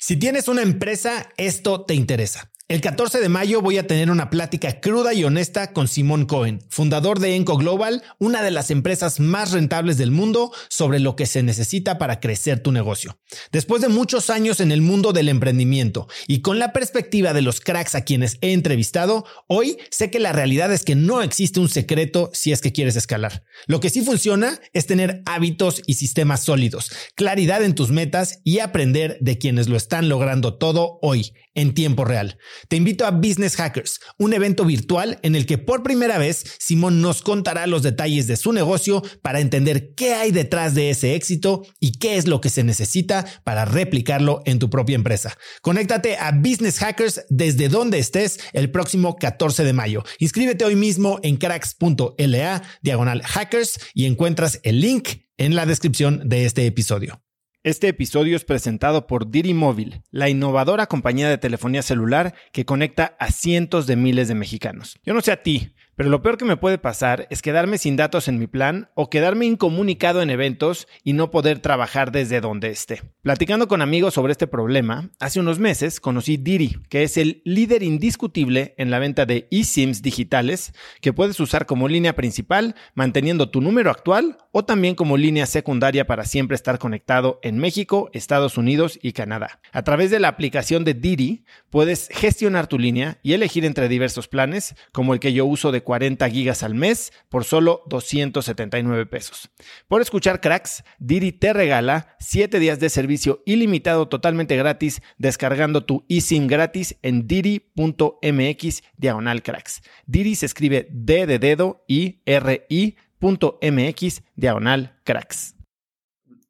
Si tienes una empresa, esto te interesa. El 14 de mayo voy a tener una plática cruda y honesta con Simón Cohen, fundador de Enco Global, una de las empresas más rentables del mundo, sobre lo que se necesita para crecer tu negocio. Después de muchos años en el mundo del emprendimiento y con la perspectiva de los cracks a quienes he entrevistado, hoy sé que la realidad es que no existe un secreto si es que quieres escalar. Lo que sí funciona es tener hábitos y sistemas sólidos, claridad en tus metas y aprender de quienes lo están logrando todo hoy, en tiempo real. Te invito a Business Hackers, un evento virtual en el que por primera vez Simón nos contará los detalles de su negocio para entender qué hay detrás de ese éxito y qué es lo que se necesita para replicarlo en tu propia empresa. Conéctate a Business Hackers desde donde estés el próximo 14 de mayo. Inscríbete hoy mismo en cracks.la diagonal hackers y encuentras el link en la descripción de este episodio. Este episodio es presentado por Diri Móvil, la innovadora compañía de telefonía celular que conecta a cientos de miles de mexicanos. Yo no sé a ti, pero lo peor que me puede pasar es quedarme sin datos en mi plan o quedarme incomunicado en eventos y no poder trabajar desde donde esté. Platicando con amigos sobre este problema, hace unos meses conocí Diri, que es el líder indiscutible en la venta de eSIMs digitales que puedes usar como línea principal manteniendo tu número actual o también como línea secundaria para siempre estar conectado en México, Estados Unidos y Canadá. A través de la aplicación de Diri puedes gestionar tu línea y elegir entre diversos planes como el que yo uso de 40 gigas al mes por solo 279 pesos. Por escuchar cracks, Didi te regala 7 días de servicio ilimitado totalmente gratis descargando tu eSIM gratis en didi.mx diagonal cracks. Didi se escribe D de dedo y R I.mx diagonal cracks.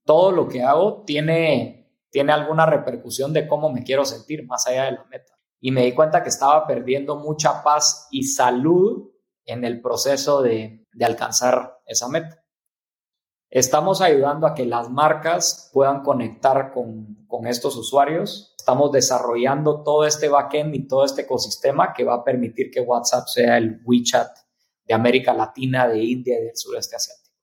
Todo lo que hago tiene, tiene alguna repercusión de cómo me quiero sentir más allá de la meta. Y me di cuenta que estaba perdiendo mucha paz y salud en el proceso de, alcanzar esa meta. Estamos ayudando a que las marcas puedan conectar con, con, estos usuarios. Estamos desarrollando todo este backend y todo este ecosistema que va a permitir que WhatsApp sea el WeChat de América Latina, de India y del sureste asiático.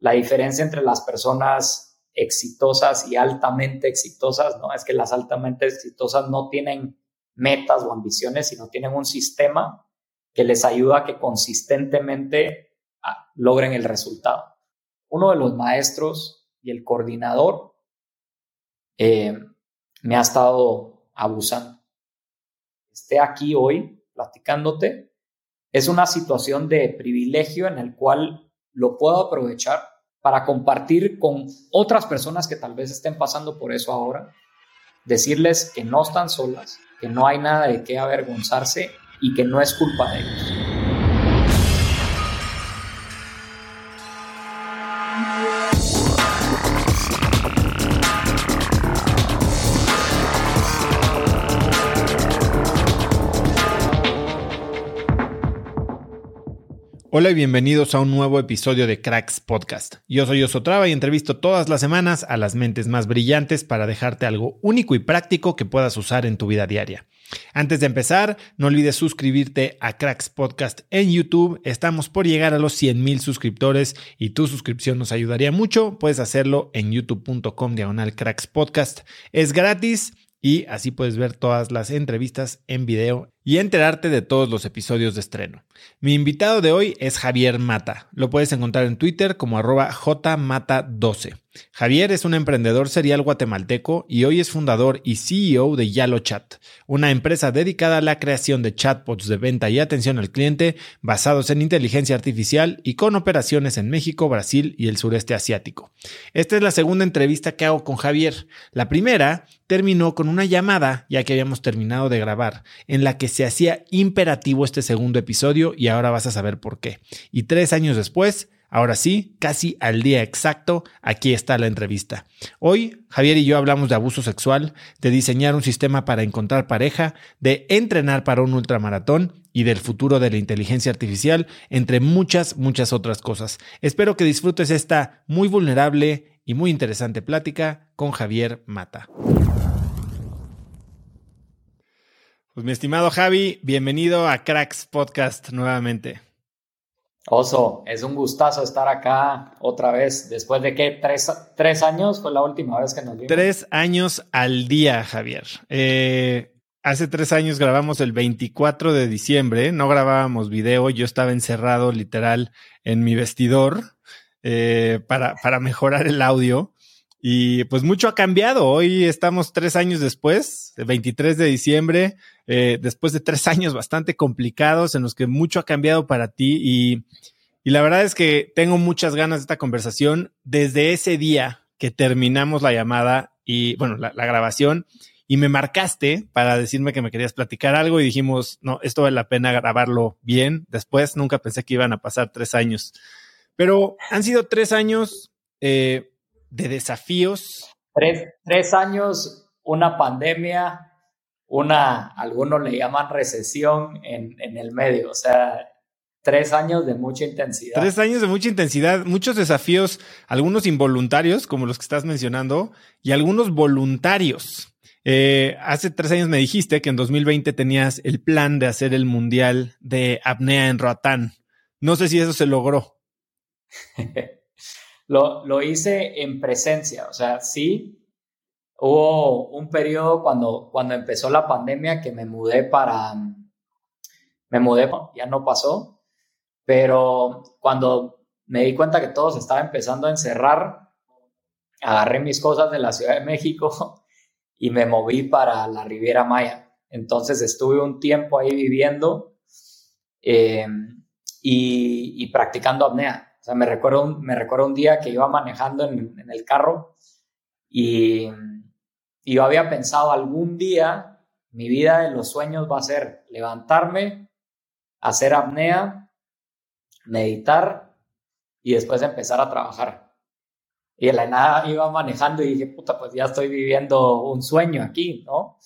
La diferencia entre las personas exitosas y altamente exitosas, ¿no? Es que las altamente exitosas no tienen metas o ambiciones, sino tienen un sistema que les ayuda a que consistentemente ah, logren el resultado. Uno de los maestros y el coordinador eh, me ha estado abusando. Esté aquí hoy platicándote. Es una situación de privilegio en el cual lo puedo aprovechar para compartir con otras personas que tal vez estén pasando por eso ahora, decirles que no están solas, que no hay nada de qué avergonzarse y que no es culpa de ellos. Hola y bienvenidos a un nuevo episodio de Cracks Podcast. Yo soy Osotrava y entrevisto todas las semanas a las mentes más brillantes para dejarte algo único y práctico que puedas usar en tu vida diaria. Antes de empezar, no olvides suscribirte a Cracks Podcast en YouTube. Estamos por llegar a los 100 mil suscriptores y tu suscripción nos ayudaría mucho. Puedes hacerlo en youtube.com diagonal Cracks Podcast. Es gratis y así puedes ver todas las entrevistas en video y enterarte de todos los episodios de estreno. Mi invitado de hoy es Javier Mata. Lo puedes encontrar en Twitter como arroba jmata12. Javier es un emprendedor serial guatemalteco y hoy es fundador y CEO de YaloChat, una empresa dedicada a la creación de chatbots de venta y atención al cliente basados en inteligencia artificial y con operaciones en México, Brasil y el sureste asiático. Esta es la segunda entrevista que hago con Javier. La primera terminó con una llamada, ya que habíamos terminado de grabar, en la que se hacía imperativo este segundo episodio y ahora vas a saber por qué. Y tres años después, Ahora sí, casi al día exacto, aquí está la entrevista. Hoy, Javier y yo hablamos de abuso sexual, de diseñar un sistema para encontrar pareja, de entrenar para un ultramaratón y del futuro de la inteligencia artificial, entre muchas, muchas otras cosas. Espero que disfrutes esta muy vulnerable y muy interesante plática con Javier Mata. Pues mi estimado Javi, bienvenido a Cracks Podcast nuevamente. Oso, es un gustazo estar acá otra vez. Después de que tres, años fue la última vez que nos vimos. Tres años al día, Javier. Eh, hace tres años grabamos el 24 de diciembre. No grabábamos video. Yo estaba encerrado literal en mi vestidor eh, para, para mejorar el audio. Y pues mucho ha cambiado. Hoy estamos tres años después, el 23 de diciembre, eh, después de tres años bastante complicados en los que mucho ha cambiado para ti. Y, y la verdad es que tengo muchas ganas de esta conversación desde ese día que terminamos la llamada y, bueno, la, la grabación. Y me marcaste para decirme que me querías platicar algo y dijimos, no, esto vale la pena grabarlo bien. Después nunca pensé que iban a pasar tres años. Pero han sido tres años eh, de desafíos. Tres, años, una pandemia, una, algunos le llaman recesión en, en el medio, o sea, tres años de mucha intensidad. Tres años de mucha intensidad, muchos desafíos, algunos involuntarios, como los que estás mencionando, y algunos voluntarios. Eh, hace tres años me dijiste que en 2020 tenías el plan de hacer el mundial de apnea en Roatán. No sé si eso se logró. lo, hice en presencia, o sea, sí, hubo un periodo cuando, cuando empezó la pandemia que me mudé para, me mudé, ya no pasó, pero cuando me di cuenta que todo se estaba empezando a encerrar, agarré mis cosas de la Ciudad de México y me moví para la Riviera Maya. Entonces estuve un tiempo ahí viviendo eh, y, y, practicando apnea. Sea, me recuerdo, un, me recuerdo un día que iba manejando en, el carro y, yo había pensado algún día mi vida de los sueños va a ser levantarme, hacer apnea, meditar y después empezar a trabajar. Y en la nada iba manejando y dije, puta, pues ya estoy viviendo un sueño aquí, ¿no?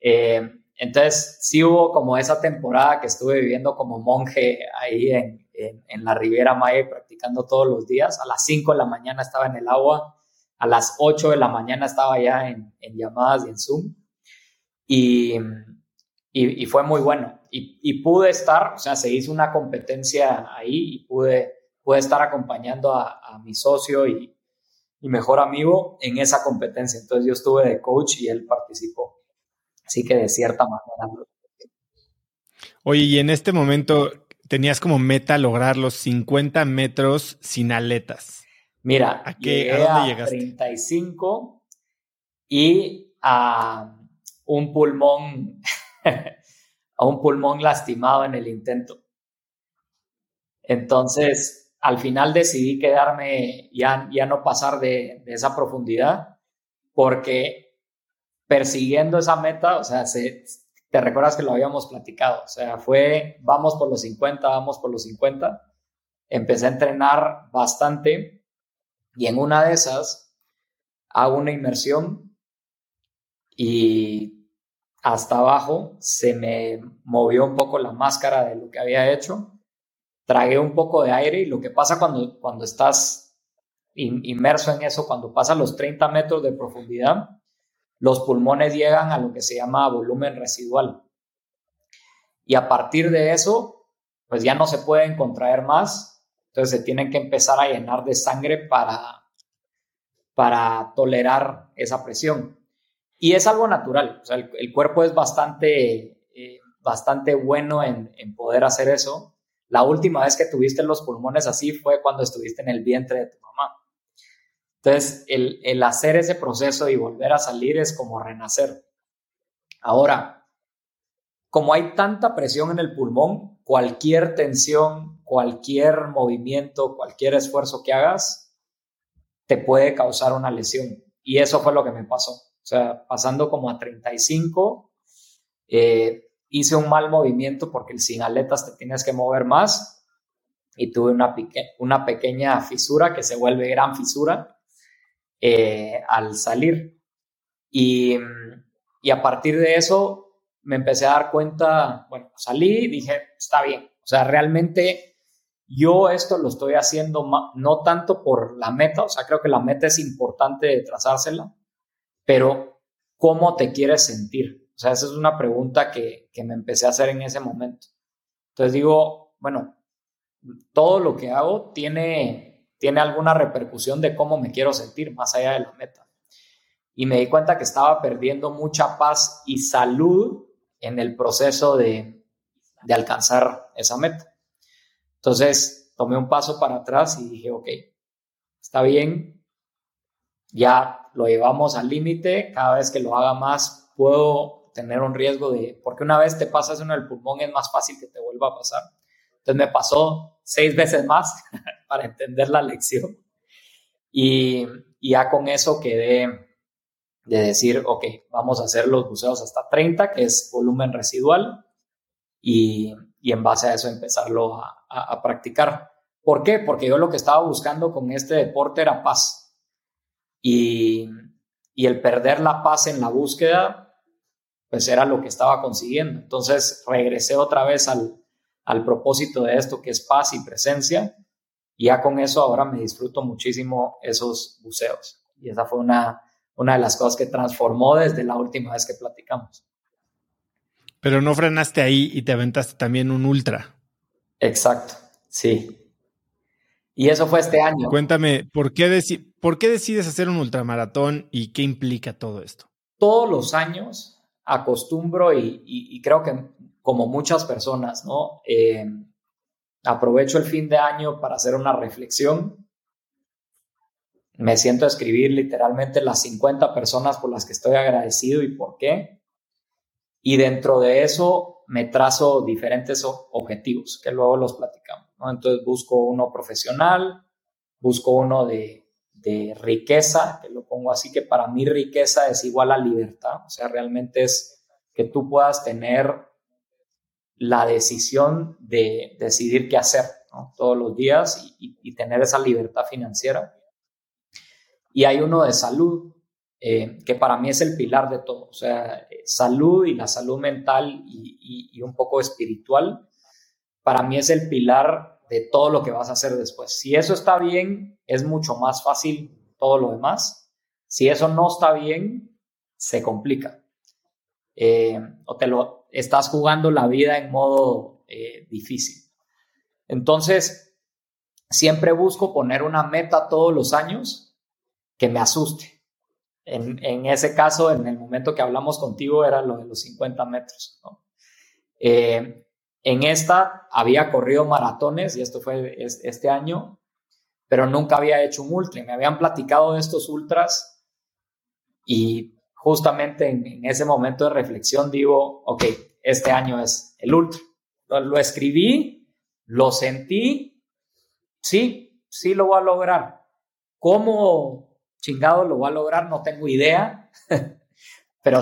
Eh, entonces, sí hubo como esa temporada que estuve viviendo como monje ahí en, en, la Riviera Maya practicando todos los días. A las 5 de la mañana estaba en el agua, a las 8 de la mañana estaba ya en, en llamadas y en Zoom. Y, y, fue muy bueno. Y, y, pude estar, o sea, se hizo una competencia ahí y pude, pude estar acompañando a, a mi socio y, y mejor amigo en esa competencia. Entonces yo estuve de coach y él participó. Así que de cierta manera. Oye, y en este momento, tenías como meta lograr los 50 metros sin aletas. Mira, ¿a, qué, ¿a dónde llegaste? 35 y a un pulmón, a un pulmón lastimado en el intento. Entonces, al final decidí quedarme, ya, ya no pasar de, de esa profundidad, porque persiguiendo esa meta, o sea, se, te recuerdas que lo habíamos platicado, o sea, fue vamos por los 50, vamos por los 50. Empecé a entrenar bastante y en una de esas hago una inmersión y hasta abajo se me movió un poco la máscara de lo que había hecho. Tragué un poco de aire y lo que pasa cuando, cuando estás inmerso en eso, cuando pasa los 30 metros de profundidad, los pulmones llegan a lo que se llama volumen residual. Y a partir de eso, pues ya no se pueden contraer más, entonces se tienen que empezar a llenar de sangre para, para tolerar esa presión. Y es algo natural, el, cuerpo es bastante, eh, bastante bueno en, en poder hacer eso. La última vez que tuviste los pulmones así fue cuando estuviste en el vientre de tu mamá. Entonces, el, hacer ese proceso y volver a salir es como renacer. Ahora, como hay tanta presión en el pulmón, cualquier tensión, cualquier movimiento, cualquier esfuerzo que hagas, te puede causar una lesión. Y eso fue lo que me pasó. O sea, pasando como a 35, eh, hice un mal movimiento porque sin aletas te tienes que mover más y tuve una pequeña fisura que se vuelve gran fisura eh, al salir. Y, y, a partir de eso me empecé a dar cuenta, bueno, salí dije, está bien, o sea, realmente yo esto lo estoy haciendo no tanto por la meta, o sea, creo que la meta es importante trazársela, pero ¿cómo te quieres sentir? O sea, esa es una pregunta que, que me empecé a hacer en ese momento. Entonces digo, bueno, todo lo que hago tiene, tiene alguna repercusión de cómo me quiero sentir más allá de la meta. Y me di cuenta que estaba perdiendo mucha paz y salud en el proceso de, de alcanzar esa meta. Entonces tomé un paso para atrás y dije, ok, está bien, ya lo llevamos al límite, cada vez que lo haga más puedo tener un riesgo de, porque una vez te pasas en el pulmón es más fácil que te vuelva a pasar. Entonces me pasó seis veces más para entender la lección. Y, ya con eso quedé de decir, ok, vamos a hacer los buceos hasta 30, que es volumen residual, y, en base a eso empezarlo a, practicar. ¿Por qué? Porque yo lo que estaba buscando con este deporte era paz. Y, y el perder la paz en la búsqueda, pues era lo que estaba consiguiendo. Entonces regresé otra vez al, al propósito de esto, que es paz y presencia. Y ya con eso ahora me disfruto muchísimo esos buceos. Y esa fue una, una de las cosas que transformó desde la última vez que platicamos. Pero no frenaste ahí y te aventaste también un ultra. Exacto, sí. Y eso fue este año. Cuéntame, ¿por qué, ¿por qué decides hacer un ultramaratón y qué implica todo esto? Todos los años acostumbro y creo que como muchas personas, ¿no? Eh, aprovecho el fin de año para hacer una reflexión. Me siento a escribir literalmente las 50 personas por las que estoy agradecido y por qué. Y dentro de eso me trazo diferentes objetivos que luego los platicamos. ¿no? Entonces busco uno profesional, busco uno de, de riqueza, que lo pongo así, que para mí riqueza es igual a libertad. O sea, realmente es que tú puedas tener la decisión de decidir qué hacer todos los días y, tener esa libertad financiera. Y hay uno de salud, eh, que para mí es el pilar de todo, o sea, salud y la salud mental y, un poco espiritual, para mí es el pilar de todo lo que vas a hacer después. Si eso está bien, es mucho más fácil todo lo demás. Si eso no está bien, se complica. Eh, o te lo, estás jugando la vida en modo eh, difícil. Entonces, siempre busco poner una meta todos los años que me asuste. En, ese caso, en el momento que hablamos contigo, era lo de los 50 metros. Eh, en esta había corrido maratones, y esto fue este año, pero nunca había hecho un ultra. Me habían platicado de estos ultras y justamente en, ese momento de reflexión digo, ok, este año es el ultra. Lo, escribí, lo sentí, sí, sí lo voy a lograr. ¿Cómo chingado lo voy a lograr? No tengo idea, pero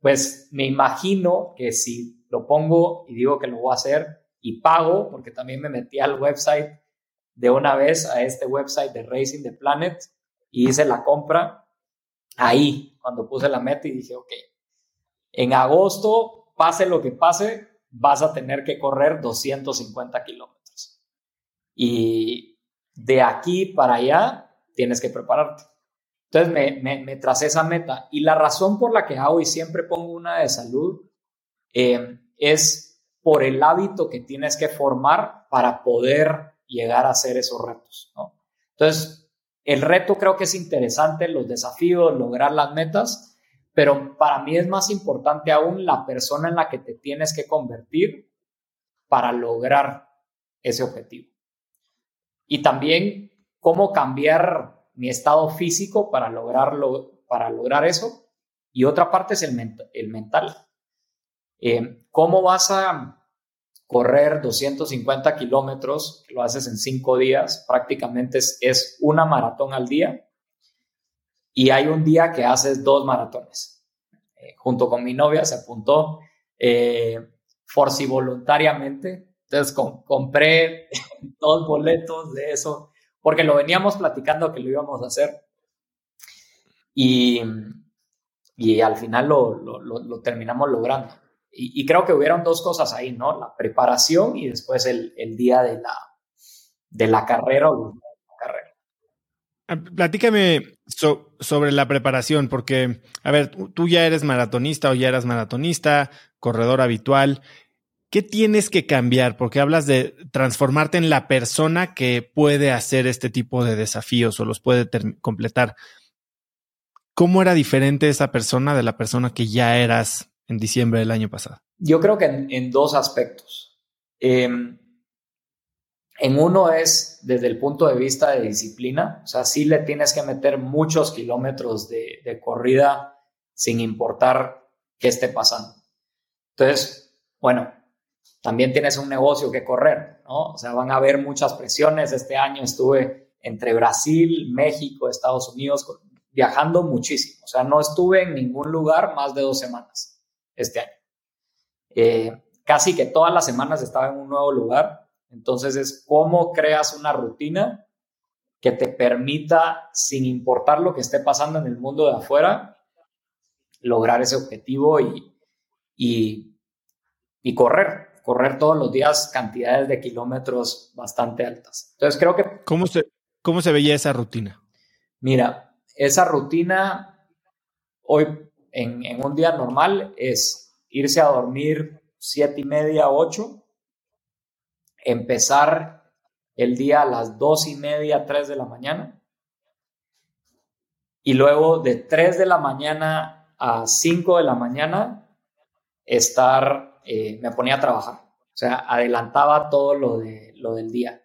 pues me imagino que si lo pongo y digo que lo voy a hacer y pago, porque también me metí al website de una vez, a este website de Racing the Planet, y hice la compra, ahí, cuando puse la meta y dije, ok, en agosto, pase lo que pase, vas a tener que correr 250 kilómetros. Y de aquí para allá tienes que prepararte. Entonces me, me, tracé esa meta. Y la razón por la que hago y siempre pongo una de salud eh, es por el hábito que tienes que formar para poder llegar a hacer esos retos. ¿no? Entonces, el reto creo que es interesante, los desafíos, lograr las metas, pero para mí es más importante aún la persona en la que te tienes que convertir para lograr ese objetivo. Y también cómo cambiar mi estado físico para lograrlo, para lograr eso. Y otra parte es el, mental. Eh, ¿Cómo vas a correr 250 kilómetros, lo haces en cinco días, prácticamente es, una maratón al día. Y hay un día que haces dos maratones. Eh, junto con mi novia se apuntó eh, forci voluntariamente. Entonces compré dos boletos de eso, porque lo veníamos platicando que lo íbamos a hacer. Y, y al final lo, lo terminamos logrando. Y, creo que hubieron dos cosas ahí, ¿no? La preparación y después el, día de la, de la carrera o la carrera. Ah, platícame sobre la preparación, porque, a ver, tú ya eres maratonista o ya eras maratonista, corredor habitual. ¿qué tienes que cambiar? Porque hablas de transformarte en la persona que puede hacer este tipo de desafíos o los puede completar. ¿Cómo era diferente esa persona de la persona que ya eras en diciembre del año pasado? Yo creo que en, dos aspectos. Em, en uno es desde el punto de vista de disciplina, o sea, sí le tienes que meter muchos kilómetros de, de corrida sin importar qué esté pasando. Entonces, bueno, también tienes un negocio que correr, ¿no? O sea, van a haber muchas presiones. Este año estuve entre Brasil, México, Estados Unidos, viajando muchísimo. O sea, no estuve en ningún lugar más de dos semanas este año. Eh, casi que todas las semanas estaba en un nuevo lugar. Entonces es cómo creas una rutina que te permita, sin importar lo que esté pasando en el mundo de afuera, lograr ese objetivo y, y, correr, correr todos los días cantidades de kilómetros bastante altas. Entonces creo que... ¿Cómo se, cómo se veía esa rutina? Mira, esa rutina hoy en, un día normal es irse a dormir siete y media, ocho, empezar el día a las dos y media, tres de la mañana, y luego de tres de la mañana a 5 de la mañana estar, eh, me ponía a trabajar. O sea, adelantaba todo lo, de, lo del día.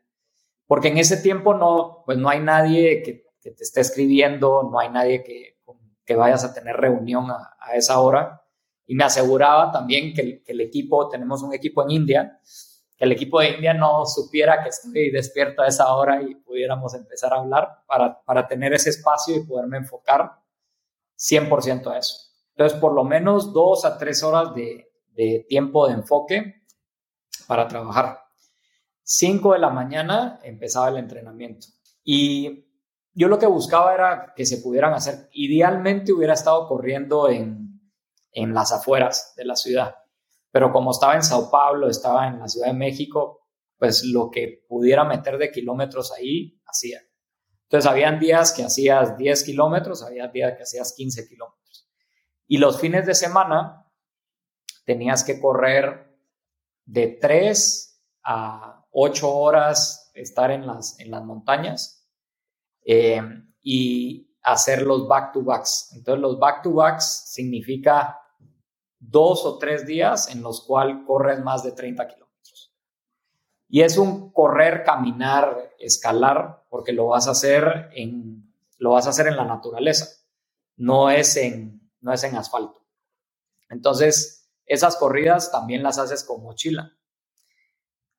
Porque en ese tiempo no, pues no hay nadie que, te esté escribiendo, no hay nadie que, que vayas a tener reunión a, esa hora. Y me aseguraba también que el, equipo, tenemos un equipo en India, que el equipo de India no supiera que estoy despierto a esa hora y pudiéramos empezar a hablar para, para tener ese espacio y poderme enfocar 100% a eso. Entonces, por lo menos dos a tres horas de, tiempo de enfoque para trabajar. Cinco de la mañana empezaba el entrenamiento. Y yo lo que buscaba era que se pudieran hacer. Idealmente hubiera estado corriendo en, en las afueras de la ciudad. Pero como estaba en Sao Paulo, estaba en la Ciudad de México, pues lo que pudiera meter de kilómetros ahí, hacía. Entonces, habían días que hacías 10 kilómetros, había días que hacías 15 kilómetros. Y los fines de semana tenías que correr de 3 a 8 horas, estar en las, en las montañas eh, y hacer los back-to-backs. Entonces los back-to-backs significa dos o tres días en los cuales corres más de 30 kilómetros. Y es un correr, caminar, escalar, porque lo vas a hacer en, lo vas a hacer en la naturaleza. No es en, no es en asfalto. Entonces, esas corridas también las haces con mochila,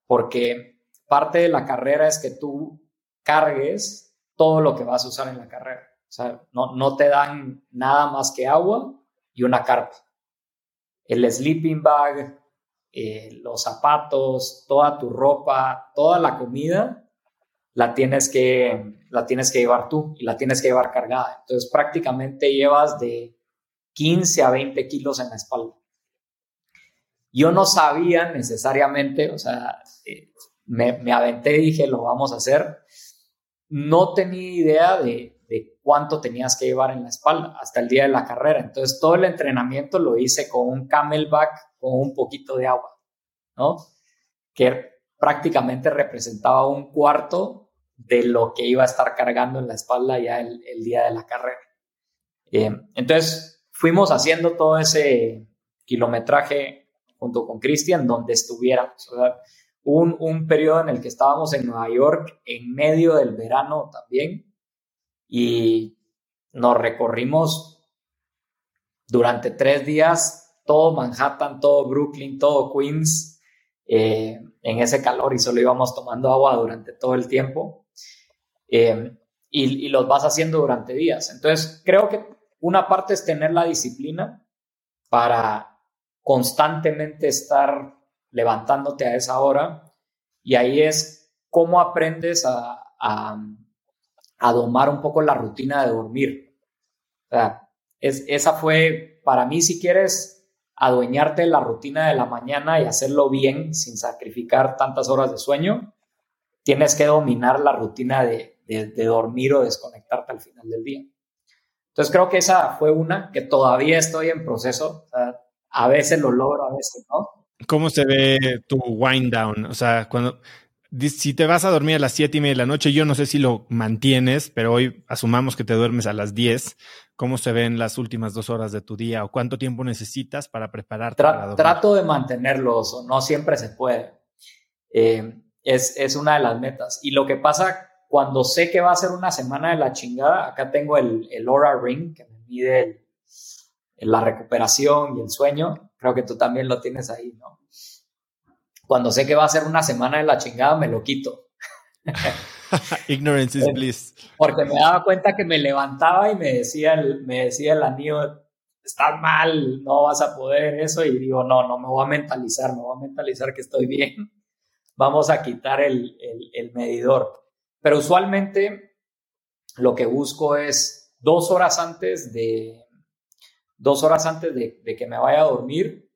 porque parte de la carrera es que tú cargues todo lo que vas a usar en la carrera. O sea, no, no te dan nada más que agua y una carpa. El sleeping bag, eh, los zapatos, toda tu ropa, toda la comida, la tienes que, la tienes que llevar tú y la tienes que llevar cargada. Entonces prácticamente llevas de 15 a 20 kilos en la espalda. Yo no sabía necesariamente, o sea, eh, me, aventé y dije, lo vamos a hacer. No tenía idea de, de cuánto tenías que llevar en la espalda hasta el día de la carrera. Entonces, todo el entrenamiento lo hice con un camelback con un poquito de agua, ¿no? Que prácticamente representaba un cuarto de lo que iba a estar cargando en la espalda ya el, día de la carrera. Eh, entonces, fuimos haciendo todo ese kilometraje junto con Cristian donde estuviéramos. O sea, un, un periodo en el que estábamos en Nueva York en medio del verano también y nos recorrimos durante tres días todo Manhattan, todo Brooklyn, todo Queens eh, en ese calor y solo íbamos tomando agua durante todo el tiempo. Eh, y, y, los vas haciendo durante días. Entonces, creo que una parte es tener la disciplina para constantemente estar levantándote a esa hora y ahí es cómo aprendes a, a, domar un poco la rutina de dormir. es, esa fue, para mí, si quieres adueñarte de la rutina de la mañana y hacerlo bien sin sacrificar tantas horas de sueño, tienes que dominar la rutina de dormir o desconectarte al final del día. Entonces creo que esa fue una que todavía estoy en proceso. a veces lo logro, a veces no. ¿Cómo se ve tu wind down? O sea, cuando si te vas a dormir a las siete y media de la noche, yo no sé si lo mantienes, pero hoy asumamos que te duermes a las 10. ¿Cómo se ven las últimas dos horas de tu día o cuánto tiempo necesitas para prepararte? para trato de mantenerlos, no siempre se puede. Eh, es, es, una de las metas. Y lo que pasa cuando sé que va a ser una semana de la chingada, acá tengo el, el Aura Ring que me mide la recuperación y el sueño. Creo que tú también lo tienes ahí, ¿no? Cuando sé que va a ser una semana de la chingada, me lo quito. Ignorance is bliss. Porque me daba cuenta que me levantaba y me decía el, me decía el anillo, estás mal, no vas a poder eso. Y digo, no, no me voy a mentalizar, me voy a mentalizar que estoy bien. Vamos a quitar el, el medidor. Pero usualmente lo que busco es dos horas antes de, dos horas antes de, que me vaya a dormir,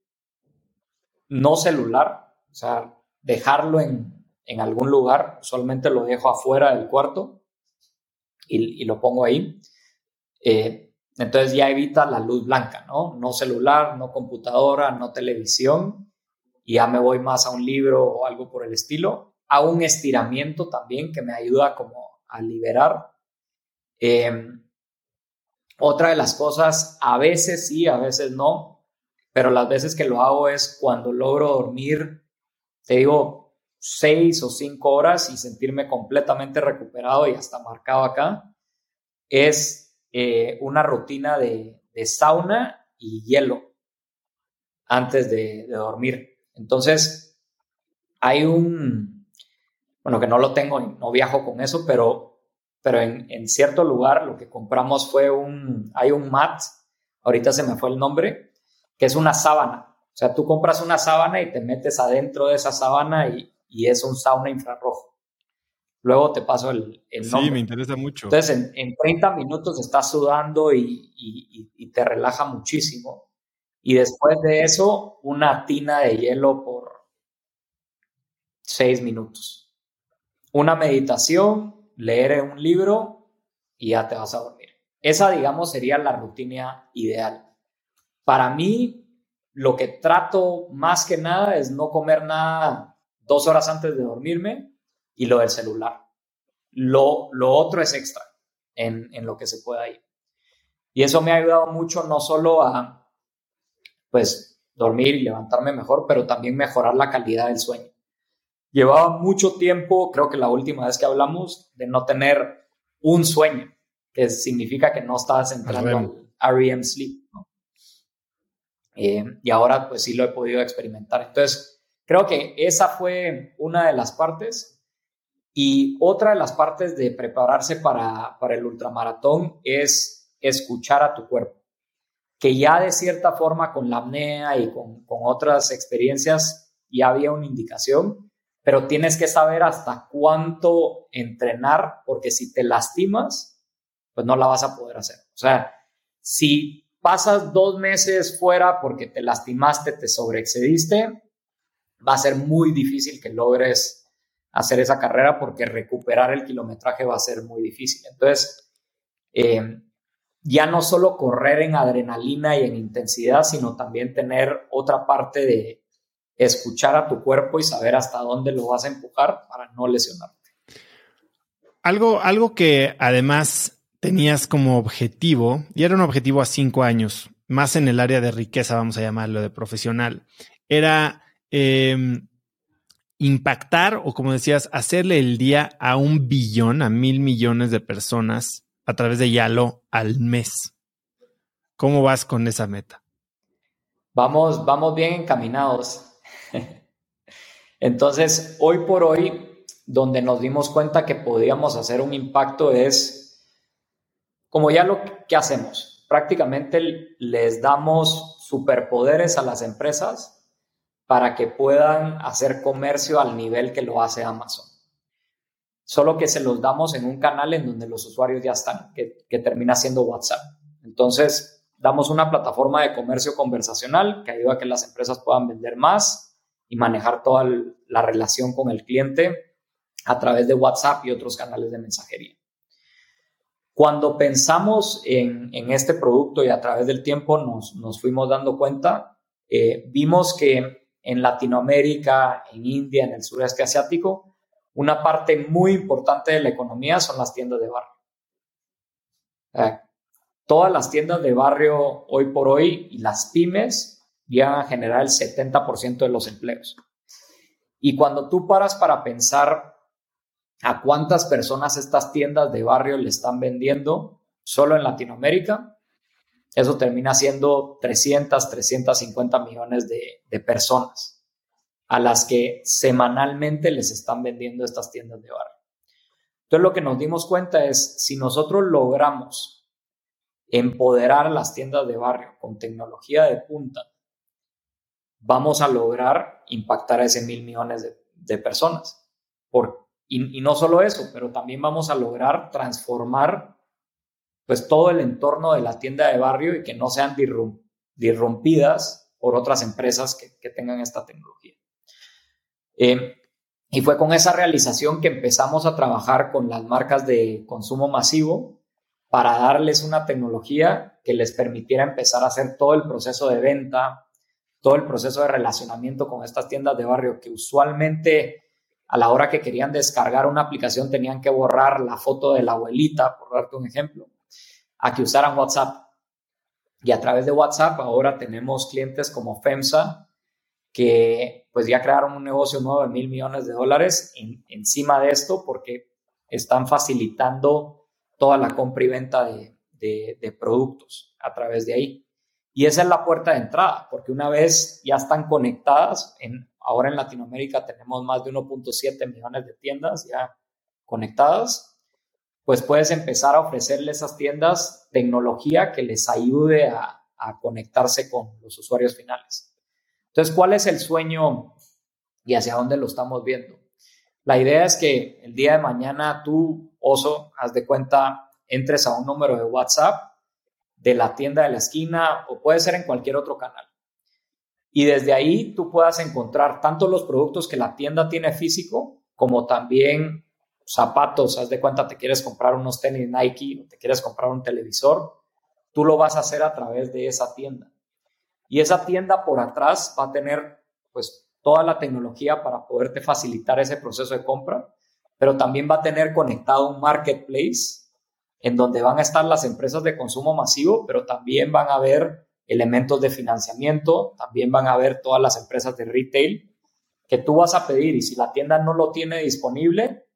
no celular, o sea, dejarlo en, en algún lugar, usualmente lo dejo afuera del cuarto y, lo pongo ahí. Eh, entonces ya evita la luz blanca, ¿no? No celular, no computadora, no televisión. Y ya me voy más a un libro o algo por el estilo. A un estiramiento también que me ayuda como a liberar. Eh, otra de las cosas, a veces sí, a veces no, pero las veces que lo hago es cuando logro dormir te digo, seis o cinco horas y sentirme completamente recuperado y hasta marcado acá, es eh, una rutina de, sauna y hielo antes de, dormir. Entonces, hay un, bueno, que no lo tengo, no viajo con eso, pero, pero en, en cierto lugar lo que compramos fue un, hay un mat, ahorita se me fue el nombre, que es una sábana o sea, tú compras una sábana y te metes adentro de esa sábana y, es un sauna infrarrojo. Luego te paso el, el nombre. Sí, me interesa mucho. Entonces, en, 30 minutos estás sudando y, te relaja muchísimo. Y después de eso, una tina de hielo por 6 minutos. Una meditación, leer un libro y ya te vas a dormir. Esa, digamos, sería la rutina ideal. Para mí, lo que trato más que nada es no comer nada dos horas antes de dormirme y lo del celular. Lo, lo otro es extra en, en lo que se pueda ir. Y eso me ha ayudado mucho no solo a, pues, dormir y levantarme mejor, pero también mejorar la calidad del sueño. Llevaba mucho tiempo, creo que la última vez que hablamos, de no tener un sueño, que significa que no estabas entrando al REM sleep. Eh, y ahora pues sí lo he podido experimentar. Entonces, creo que esa fue una de las partes. Y otra de las partes de prepararse para, para el ultramaratón es escuchar a tu cuerpo, que ya de cierta forma con la apnea y con, con otras experiencias ya había una indicación, pero tienes que saber hasta cuánto entrenar, porque si te lastimas, pues no la vas a poder hacer. O sea, si pasas dos meses fuera porque te lastimaste, te sobreexcediste, va a ser muy difícil que logres hacer esa carrera porque recuperar el kilometraje va a ser muy difícil. Entonces, eh, ya no solo correr en adrenalina y en intensidad, sino también tener otra parte de escuchar a tu cuerpo y saber hasta dónde lo vas a empujar para no lesionarte. Algo, algo que además tenías como objetivo, y era un objetivo a cinco años, más en el área de riqueza, vamos a llamarlo, de profesional, era em, impactar o como decías, hacerle el día a un billón, a mil millones de personas a través de Yalo al mes. ¿Cómo vas con esa meta? Vamos, vamos bien encaminados. Entonces, hoy por hoy, donde nos dimos cuenta que podíamos hacer un impacto es como ya lo que hacemos, prácticamente les damos superpoderes a las empresas para que puedan hacer comercio al nivel que lo hace Amazon. Solo que se los damos en un canal en donde los usuarios ya están, que, termina siendo WhatsApp. Entonces, damos una plataforma de comercio conversacional que ayuda a que las empresas puedan vender más y manejar toda la relación con el cliente a través de WhatsApp y otros canales de mensajería. Cuando pensamos en, este producto y a través del tiempo nos, fuimos dando cuenta, eh, vimos que en Latinoamérica, en India, en el sureste asiático, una parte muy importante de la economía son las tiendas de barrio. Todas las tiendas de barrio hoy por hoy y las pymes llegan a generar el 70% de los empleos. Y cuando tú paras para pensar a cuántas personas estas tiendas de barrio le están vendiendo solo en Latinoamérica, eso termina siendo 300, 350 millones de, de personas a las que semanalmente les están vendiendo estas tiendas de barrio. Entonces lo que nos dimos cuenta es, si nosotros logramos empoderar las tiendas de barrio con tecnología de punta, vamos a lograr impactar a ese mil millones de, personas. Y, no solo eso, pero también vamos a lograr transformar pues todo el entorno de la tienda de barrio y que no sean disrumpidas por otras empresas que, tengan esta tecnología. Eh, y fue con esa realización que empezamos a trabajar con las marcas de consumo masivo para darles una tecnología que les permitiera empezar a hacer todo el proceso de venta, todo el proceso de relacionamiento con estas tiendas de barrio que usualmente a la hora que querían descargar una aplicación tenían que borrar la foto de la abuelita, por darte un ejemplo, a que usaran WhatsApp. Y a través de WhatsApp ahora tenemos clientes como FEMSA que pues ya crearon un negocio nuevo de mil millones de dólares encima de esto porque están facilitando toda la compra y venta de productos a través de ahí. Y esa es la puerta de entrada, porque una vez ya están conectadas, en, ahora en Latinoamérica tenemos más de 1.7 millones de tiendas ya conectadas, pues puedes empezar a ofrecerle a esas tiendas tecnología que les ayude a, a conectarse con los usuarios finales. Entonces, ¿cuál es el sueño y hacia dónde lo estamos viendo? La idea es que el día de mañana tú, oso, haz de cuenta, entres a un número de WhatsApp de la tienda de la esquina o puede ser en cualquier otro canal. Y desde ahí tú puedas encontrar tanto los productos que la tienda tiene físico como también zapatos. Haz de cuenta, te quieres comprar unos tenis Nike o te quieres comprar un televisor, tú lo vas a hacer a través de esa tienda. Y esa tienda por atrás va a tener pues toda la tecnología para poderte facilitar ese proceso de compra, pero también va a tener conectado un marketplace en donde van a estar las empresas de consumo masivo, pero también van a haber elementos de financiamiento, también van a haber todas las empresas de retail que tú vas a pedir y si la tienda no lo tiene disponible,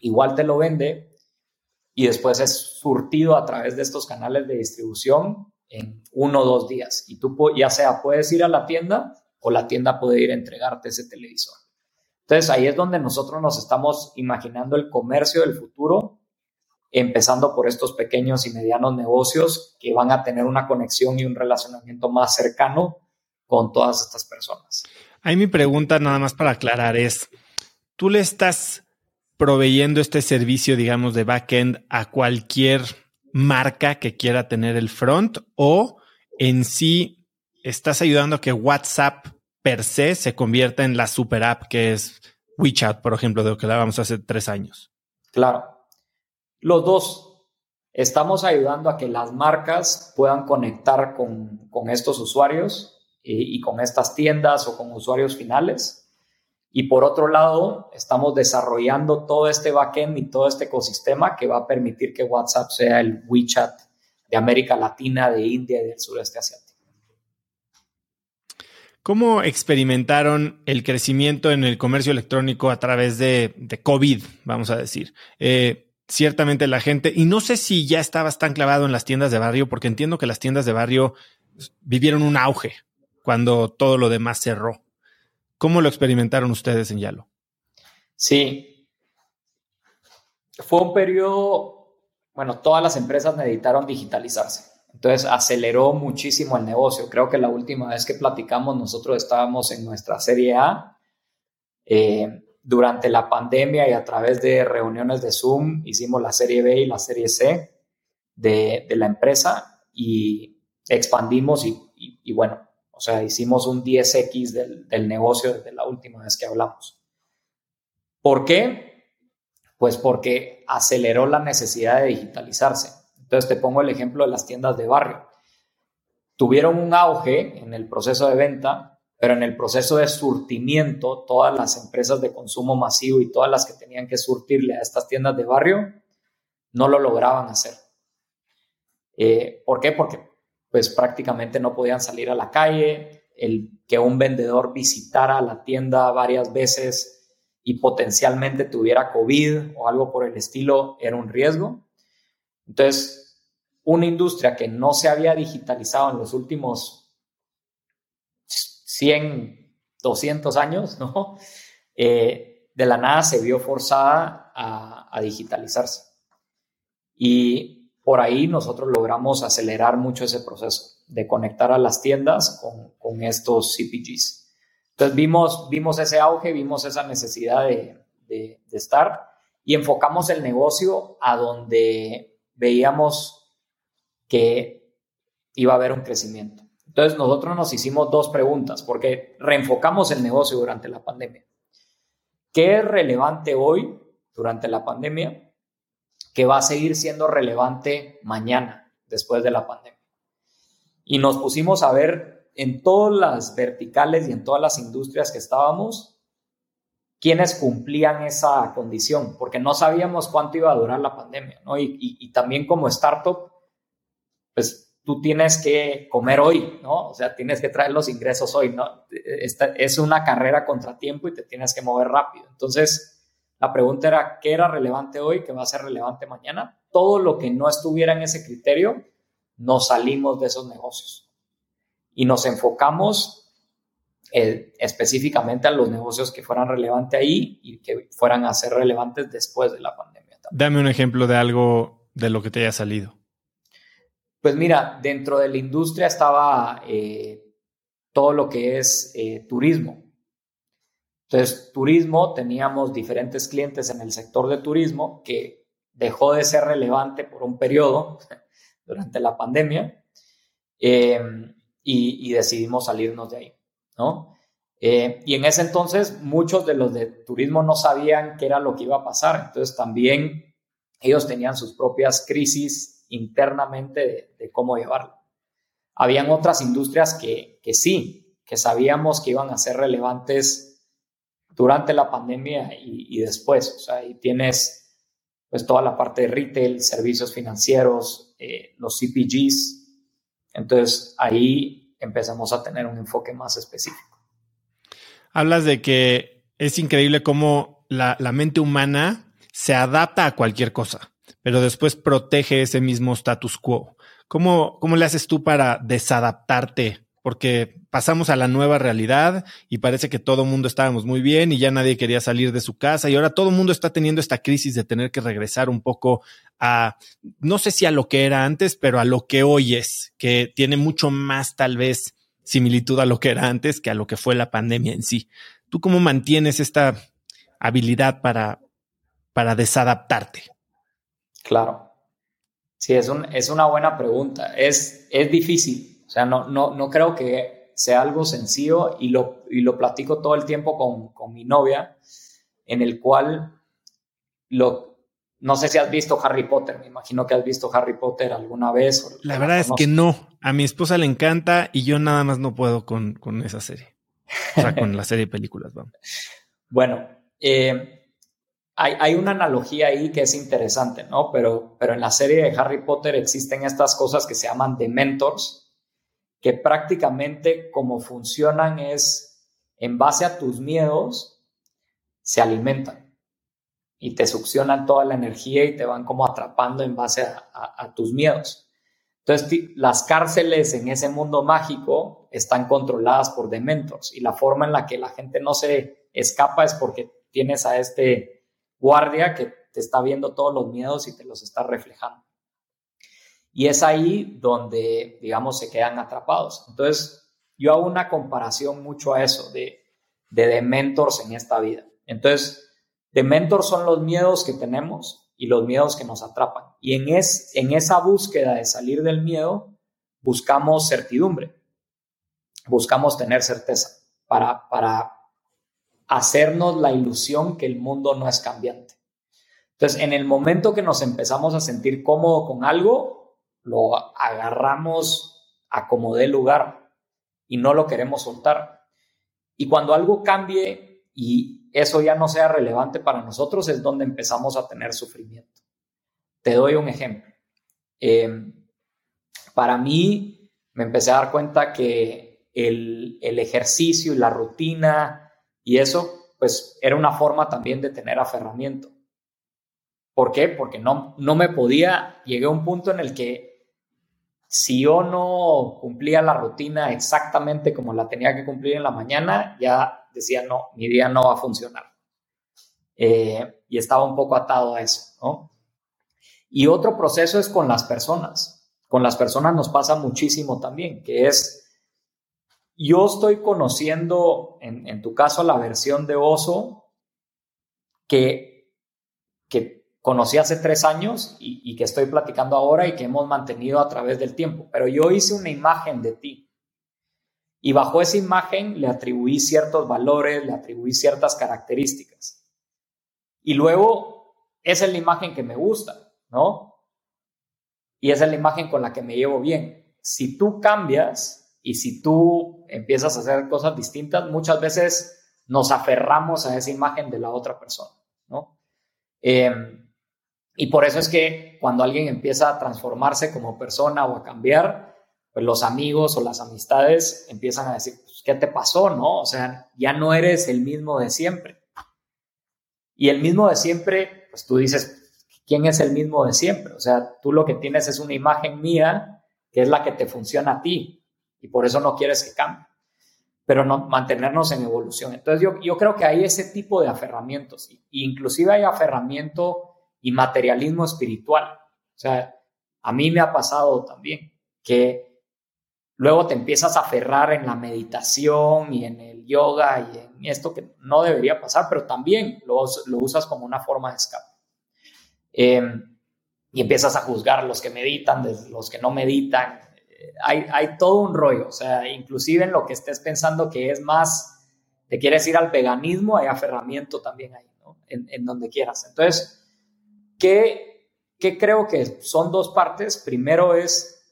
igual te lo vende y después es surtido a través de estos canales de distribución en uno o dos días. Y tú ya sea puedes ir a la tienda o la tienda puede ir a entregarte ese televisor. Entonces ahí es donde nosotros nos estamos imaginando el comercio del futuro empezando por estos pequeños y medianos negocios que van a tener una conexión y un relacionamiento más cercano con todas estas personas. Ahí mi pregunta nada más para aclarar es, ¿tú le estás proveyendo este servicio, digamos, de backend a cualquier marca que quiera tener el front o en sí estás ayudando a que WhatsApp per se se convierta en la super app que es WeChat, por ejemplo, de lo que hablábamos hace tres años? Claro. Los dos, estamos ayudando a que las marcas puedan conectar con, estos usuarios y, y, con estas tiendas o con usuarios finales. Y por otro lado, estamos desarrollando todo este backend y todo este ecosistema que va a permitir que WhatsApp sea el WeChat de América Latina, de India y del sureste asiático. ¿Cómo experimentaron el crecimiento en el comercio electrónico a través de, de COVID, vamos a decir? Eh, ciertamente la gente, y no sé si ya estabas tan clavado en las tiendas de barrio, porque entiendo que las tiendas de barrio vivieron un auge cuando todo lo demás cerró. ¿Cómo lo experimentaron ustedes en Yalo? Sí. Fue un periodo, bueno, todas las empresas necesitaron digitalizarse. Entonces aceleró muchísimo el negocio. Creo que la última vez que platicamos nosotros estábamos en nuestra serie A. Eh, durante la pandemia y a través de reuniones de Zoom hicimos la serie B y la serie C de, la empresa y expandimos y, bueno, o sea, hicimos un 10X del, del negocio desde la última vez que hablamos. ¿Por qué? Pues porque aceleró la necesidad de digitalizarse. Entonces te pongo el ejemplo de las tiendas de barrio. Tuvieron un auge en el proceso de venta pero en el proceso de surtimiento, todas las empresas de consumo masivo y todas las que tenían que surtirle a estas tiendas de barrio, no lo lograban hacer. Eh, ¿Por qué? Porque pues prácticamente no podían salir a la calle, el que un vendedor visitara la tienda varias veces y potencialmente tuviera COVID o algo por el estilo era un riesgo. Entonces, una industria que no se había digitalizado en los últimos 100, 200 años, ¿no? Eh, de la nada se vio forzada a, digitalizarse. Y por ahí nosotros logramos acelerar mucho ese proceso de conectar a las tiendas con, estos CPGs. Entonces vimos, vimos ese auge, vimos esa necesidad de, de, estar y enfocamos el negocio a donde veíamos que iba a haber un crecimiento. Entonces nosotros nos hicimos dos preguntas porque reenfocamos el negocio durante la pandemia. ¿Qué es relevante hoy durante la pandemia que va a seguir siendo relevante mañana después de la pandemia? Y nos pusimos a ver en todas las verticales y en todas las industrias que estábamos, quiénes cumplían esa condición, porque no sabíamos cuánto iba a durar la pandemia, ¿no? Y, y también como startup, pues tú tienes que comer hoy, ¿no? O sea, tienes que traer los ingresos hoy, ¿no? Esta es una carrera contra tiempo y te tienes que mover rápido. Entonces, la pregunta era, ¿qué era relevante hoy que va a ser relevante mañana? Todo lo que no estuviera en ese criterio, nos salimos de esos negocios y nos enfocamos eh, específicamente a los negocios que fueran relevantes ahí y que fueran a ser relevantes después de la pandemia. Dame un ejemplo de algo de lo que te haya salido. Pues mira, dentro de la industria estaba eh, todo lo que es eh, turismo. Entonces, turismo, teníamos diferentes clientes en el sector de turismo que dejó de ser relevante por un periodo durante la pandemia em, y, decidimos salirnos de ahí, ¿no? Eh, y en ese entonces muchos de los de turismo no sabían qué era lo que iba a pasar, entonces también ellos tenían sus propias crisis internamente de, cómo llevarlo. Habían otras industrias que, que, sí, que sabíamos que iban a ser relevantes durante la pandemia y, después. O sea, ahí tienes pues toda la parte de retail, servicios financieros, eh, los CPGs. Entonces ahí empezamos a tener un enfoque más específico. Hablas de que es increíble cómo la, la mente humana se adapta a cualquier cosa pero después protege ese mismo status quo. ¿Cómo, ¿Cómo le haces tú para desadaptarte? Porque pasamos a la nueva realidad y parece que todo el mundo estábamos muy bien y ya nadie quería salir de su casa y ahora todo el mundo está teniendo esta crisis de tener que regresar un poco a, no sé si a lo que era antes, pero a lo que hoy es, que tiene mucho más tal vez similitud a lo que era antes que a lo que fue la pandemia en sí. ¿Tú cómo mantienes esta habilidad para, para desadaptarte? Claro. Sí, es, un, es una buena pregunta. Es, es difícil. O sea, no, no, no creo que sea algo sencillo y lo, y lo platico todo el tiempo con, con mi novia, en el cual lo, no sé si has visto Harry Potter, me imagino que has visto Harry Potter alguna vez. la verdad es que no. A mi esposa le encanta y yo nada más no puedo con, con esa serie. O sea, con la serie de películas, vamos. Bueno, eh, hay, una analogía ahí que es interesante, ¿no? Pero, pero en la serie de Harry Potter existen estas cosas que se llaman Dementors, que prácticamente como funcionan es, en base a tus miedos, se alimentan y te succionan toda la energía y te van como atrapando en base a tus miedos. Entonces, las cárceles en ese mundo mágico están controladas por Dementors y la forma en la que la gente no se escapa es porque tienes a este guardia que te está viendo todos los miedos y te los está reflejando. Y es ahí donde, digamos, se quedan atrapados. Entonces, yo hago una comparación mucho a eso de, de mentors en esta vida. Entonces, de mentors son los miedos que tenemos y los miedos que nos atrapan. Y en, es, en esa búsqueda de salir del miedo, buscamos certidumbre, buscamos tener certeza para, para hacernos la ilusión que el mundo no es cambiante. Entonces, en el momento que nos empezamos a sentir cómodo con algo, lo agarramos a como dé lugar y no lo queremos soltar. Y cuando algo cambie y eso ya no sea relevante para nosotros, es donde empezamos a tener sufrimiento. Te doy un ejemplo. Eh, para mí, me empecé a dar cuenta que el, el ejercicio y la rutina y eso, pues era una forma también de tener aferramiento. ¿Por qué? Porque no, no me podía, llegué a un punto en el que si yo no cumplía la rutina exactamente como la tenía que cumplir en la mañana, ya decía, no, mi día no va a funcionar. Eh, y estaba un poco atado a eso, ¿no? Y otro proceso es con las personas. Con las personas nos pasa muchísimo también, que es, yo estoy conociendo, en, tu caso, la versión de oso que, que conocí hace tres años y, que estoy platicando ahora y que hemos mantenido a través del tiempo. Pero yo hice una imagen de ti. Y bajo esa imagen le atribuí ciertos valores, le atribuí ciertas características. Y luego, esa es la imagen que me gusta. ¿no? Y esa es la imagen con la que me llevo bien. Si tú cambias y si tú empiezas a hacer cosas distintas, muchas veces nos aferramos a esa imagen de la otra persona, ¿no? Em, y por eso es que cuando alguien empieza a transformarse como persona o a cambiar, pues los amigos o las amistades empiezan a decir, pues, ¿qué te pasó? ¿No? O sea, ya no eres el mismo de siempre. Y el mismo de siempre, pues tú dices, quién es el mismo de siempre. O sea, tú lo que tienes es una imagen mía que es la que te funciona a ti y por eso no quieres que cambie, pero no mantenernos en evolución. Entonces yo, yo creo que hay ese tipo de aferramientos, inclusive hay aferramiento y materialismo espiritual. O sea, a mí me ha pasado también que luego te empiezas a aferrar en la meditación y en el yoga y en esto que no debería pasar, pero también lo, lo usas como una forma de escape. Em, y empiezas a juzgar los que meditan, los que no meditan. Hay, todo un rollo, o sea, inclusive en lo que estés pensando que es más, te quieres ir al veganismo, hay aferramiento también ahí, ¿no? En, en donde quieras. Entonces, ¿qué, ¿qué creo que son dos partes? Primero es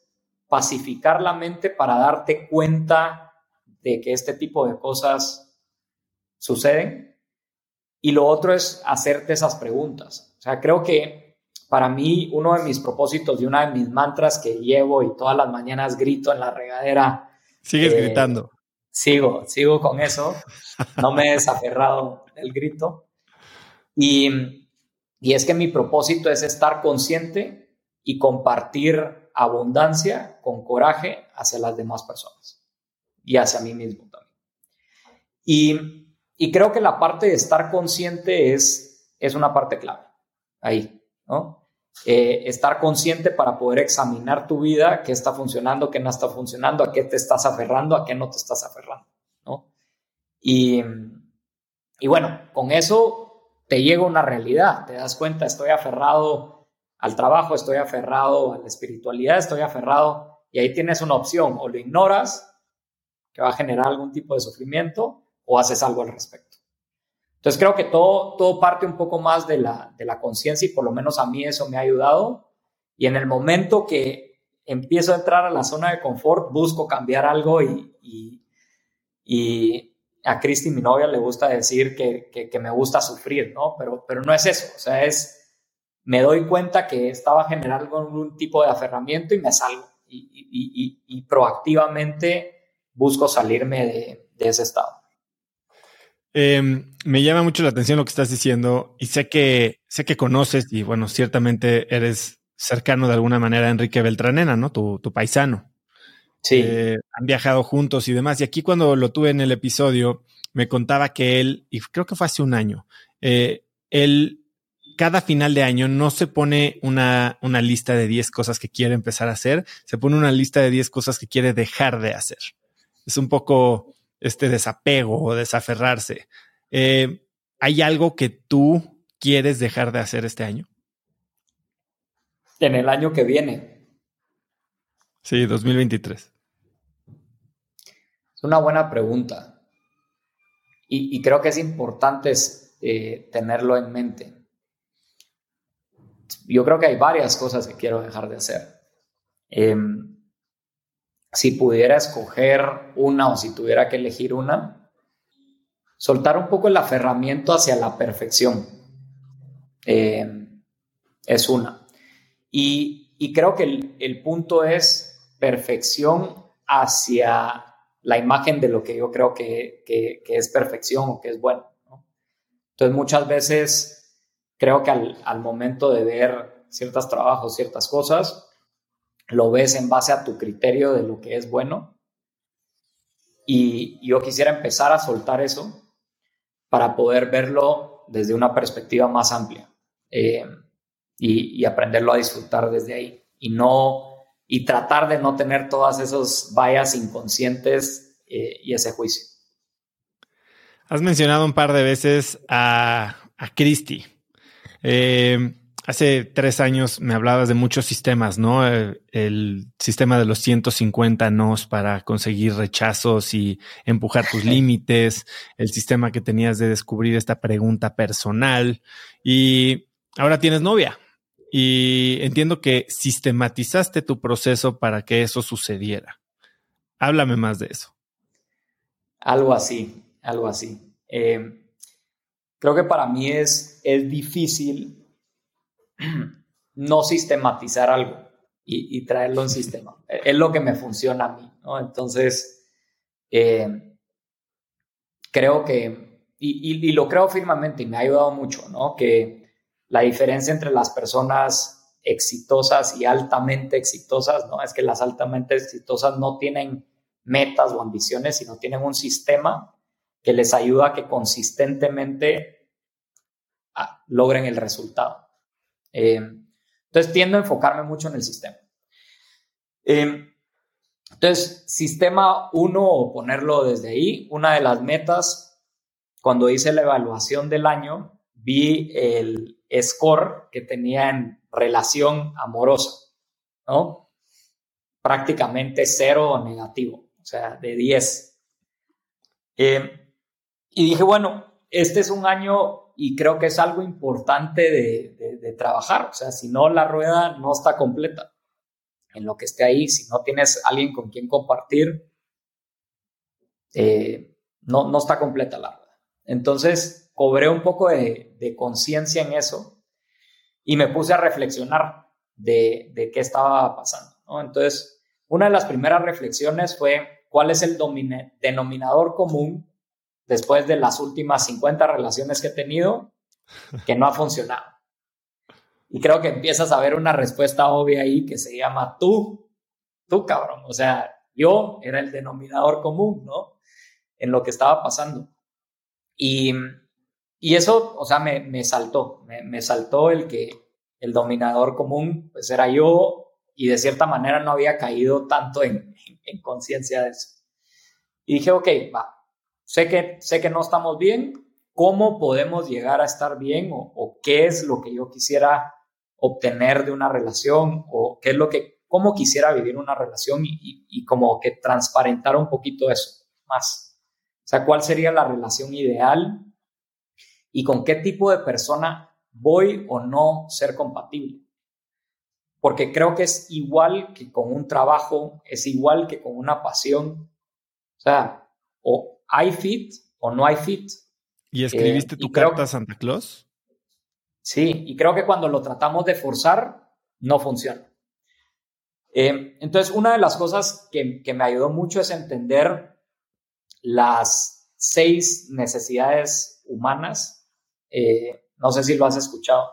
pacificar la mente para darte cuenta de que este tipo de cosas suceden. Y lo otro es hacerte esas preguntas. O sea, creo que para mí uno de mis propósitos y una de mis mantras que llevo y todas las mañanas grito en la regadera. Sigues eh, gritando. Sigo, sigo con eso. No me he desaferrado del grito. Y, y es que mi propósito es estar consciente y compartir abundancia con coraje hacia las demás personas y hacia mí mismo también. Y, y creo que la parte de estar consciente es, es una parte clave ahí, ¿no? Eh, estar consciente para poder examinar tu vida, qué está funcionando, qué no está funcionando, a qué te estás aferrando, a qué no te estás aferrando, ¿no? Y, y bueno, con eso te llega una realidad, te das cuenta, estoy aferrado al trabajo, estoy aferrado a la espiritualidad, estoy aferrado, y ahí tienes una opción, o lo ignoras, que va a generar algún tipo de sufrimiento, o haces algo al respecto. Entonces creo que todo, todo parte un poco más de la, de la conciencia y por lo menos a mí eso me ha ayudado. Y en el momento que empiezo a entrar a la zona de confort, busco cambiar algo y, y, y a Cristi, mi novia, le gusta decir que, que, que, me gusta sufrir, ¿no? Pero, pero no es eso, o sea, es, me doy cuenta que estaba generando algún tipo de aferramiento y me salgo y, y, proactivamente busco salirme de, de ese estado. Em, me llama mucho la atención lo que estás diciendo y sé que sé que conoces y bueno, ciertamente eres cercano de alguna manera a Enrique Beltranena, ¿no? Tu, tu paisano. Sí. Eh, han viajado juntos y demás. Y aquí cuando lo tuve en el episodio, me contaba que él, y creo que fue hace un año, eh, él cada final de año no se pone una, una lista de 10 cosas que quiere empezar a hacer, se pone una lista de 10 cosas que quiere dejar de hacer. Es un poco este desapego o desaferrarse. Eh, ¿Hay algo que tú quieres dejar de hacer este año? En el año que viene. Sí, 2023. Es una buena pregunta. Y, creo que es importante eh, tenerlo en mente. Yo creo que hay varias cosas que quiero dejar de hacer. Em, si pudiera escoger una o si tuviera que elegir una, soltar un poco el aferramiento hacia la perfección. Eh, es una. Y, creo que el, punto es perfección hacia la imagen de lo que yo creo que, es perfección o que es bueno. Entonces muchas veces creo que al, al momento de ver ciertos trabajos, ciertas cosas, lo ves en base a tu criterio de lo que es bueno. Y yo quisiera empezar a soltar eso para poder verlo desde una perspectiva más amplia eh, y, aprenderlo a disfrutar desde ahí y no y tratar de no tener todas esos vallas inconscientes eh, y ese juicio. Has mencionado un par de veces a, a Christie. Eh, Hace tres años me hablabas de muchos sistemas, ¿no? Eh, el, sistema de los 150 nos para conseguir rechazos y empujar tus límites, el sistema que tenías de descubrir esta pregunta personal y ahora tienes novia y entiendo que sistematizaste tu proceso para que eso sucediera. Háblame más de eso. Algo así, algo así. Eh, creo que para mí es, es difícil no sistematizar algo y, traerlo en sistema. Es lo que me funciona a mí. Entonces, eh, creo que, y, lo creo firmemente y me ha ayudado mucho, ¿no? Que la diferencia entre las personas exitosas y altamente exitosas, ¿no? Es que las altamente exitosas no tienen metas o ambiciones, sino tienen un sistema que les ayuda a que consistentemente ah, logren el resultado. Eh, entonces tiendo a enfocarme mucho en el sistema. Eh, entonces, sistema 1, o ponerlo desde ahí, una de las metas, cuando hice la evaluación del año, vi el score que tenía en relación amorosa, ¿no? Prácticamente cero o negativo, o sea, de 10. Eh, y dije, bueno, este es un año y creo que es algo importante de, trabajar. O sea, si no, la rueda no está completa en lo que esté ahí. Si no tienes alguien con quien compartir, eh, no, no está completa la rueda. Entonces, cobré un poco de, conciencia en eso y me puse a reflexionar de, qué estaba pasando. Entonces, una de las primeras reflexiones fue cuál es el denominador común después de las últimas 50 relaciones que he tenido que no ha funcionado. Y creo que empiezas a ver una respuesta obvia ahí que se llama tú, tú cabrón. O sea, yo era el denominador común, ¿no? En lo que estaba pasando. Y, y eso, o sea, me, me saltó, me, saltó el que el dominador común, pues era yo y de cierta manera no había caído tanto en, en, en conciencia de eso. Y dije, ok, va, sé que, sé que no estamos bien, ¿cómo podemos llegar a estar bien o, qué es lo que yo quisiera obtener de una relación o qué es lo que, cómo quisiera vivir una relación y, como que transparentar un poquito eso más. O sea, ¿cuál sería la relación ideal y con qué tipo de persona voy o no ser compatible? Porque creo que es igual que con un trabajo, es igual que con una pasión. O sea, o ¿hay fit o no hay fit? ¿Y escribiste eh, tu carta a Santa Claus? Sí, y creo que cuando lo tratamos de forzar, no funciona. Eh, entonces, una de las cosas que, me ayudó mucho es entender las seis necesidades humanas. Eh, no sé si lo has escuchado.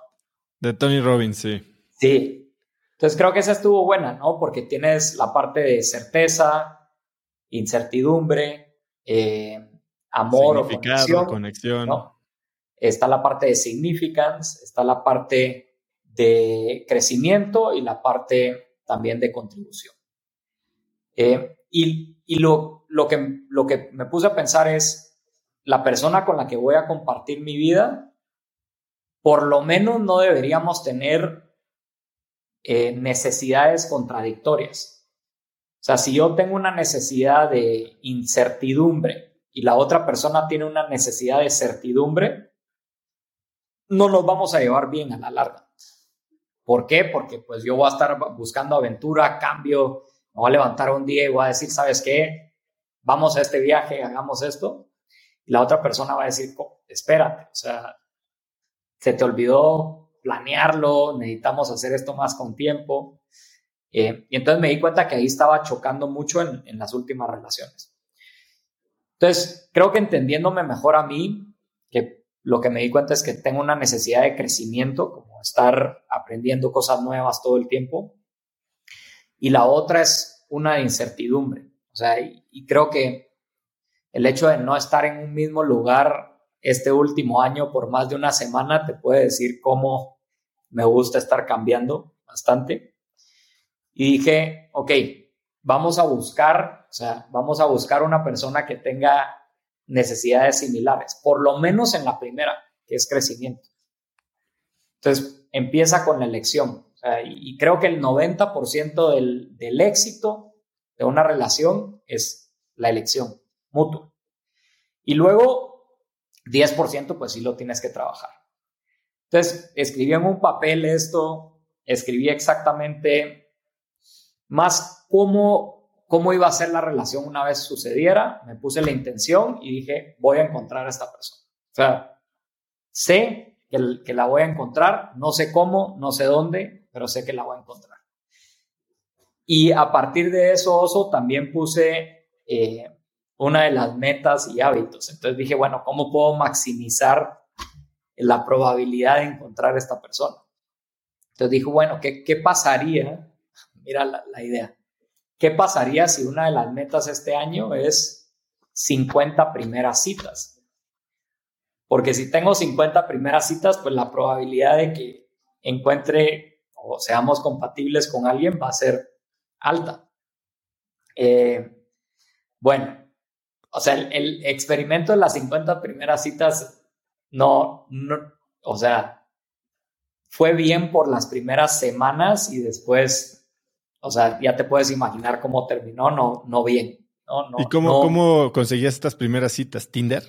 De Tony Robbins, sí. Sí. Entonces creo que esa estuvo buena, ¿no? Porque tienes la parte de certeza, incertidumbre, eh, amor o conexión. Está la parte de significance, está la parte de crecimiento y la parte también de contribución. Eh, y, y lo, lo, que, lo que me puse a pensar es, la persona con la que voy a compartir mi vida, por lo menos no deberíamos tener eh, necesidades contradictorias. Sea, si yo tengo una necesidad de incertidumbre y la otra persona tiene una necesidad de certidumbre, no nos vamos a llevar bien a la larga. ¿Por qué? Porque pues yo voy a estar buscando aventura, cambio, me voy a levantar un día y voy a decir, ¿sabes qué? Vamos a este viaje, hagamos esto. la otra persona va a decir, espérate, o sea, se te olvidó planearlo, necesitamos hacer esto más con tiempo. Eh, y entonces me di cuenta que ahí estaba chocando mucho en, las últimas relaciones. Entonces, creo que entendiéndome mejor a mí, que lo que me di cuenta es que tengo una necesidad de crecimiento, como estar aprendiendo cosas nuevas todo el tiempo. Y la otra es una de incertidumbre. O sea, y, creo que el hecho de no estar en un mismo lugar este último año por más de una semana te puede decir cómo me gusta estar cambiando bastante. Y dije, ok, vamos a buscar, o sea, vamos a buscar una persona que tenga necesidades similares, por lo menos en la primera, que es crecimiento. Entonces, empieza con la elección. y, creo que el 90% del, del éxito de una relación es la elección mutua. Y luego, 10% pues sí lo tienes que trabajar. Entonces, escribí en un papel esto, escribí exactamente más cómo cómo iba a ser la relación una vez sucediera, me puse la intención y dije, voy a encontrar a esta persona. O sea, sé que, la voy a encontrar, no sé cómo, no sé dónde, pero sé que la voy a encontrar. Y a partir de eso, Oso, también puse eh, una de las metas y hábitos. Entonces dije, bueno, ¿cómo puedo maximizar la probabilidad de encontrar a esta persona? Entonces dije, bueno, ¿qué, qué pasaría? Mira la idea. ¿Qué pasaría si una de las metas este año es 50 primeras citas? Porque si tengo 50 primeras citas, pues la probabilidad de que encuentre o seamos compatibles con alguien va a ser alta. Eh, bueno, o sea, el, experimento de las 50 primeras citas no, no, o sea, fue bien por las primeras semanas y después o sea, ya te puedes imaginar cómo terminó, no, no bien. ¿Y cómo, cómo conseguías estas primeras citas? ¿Tinder?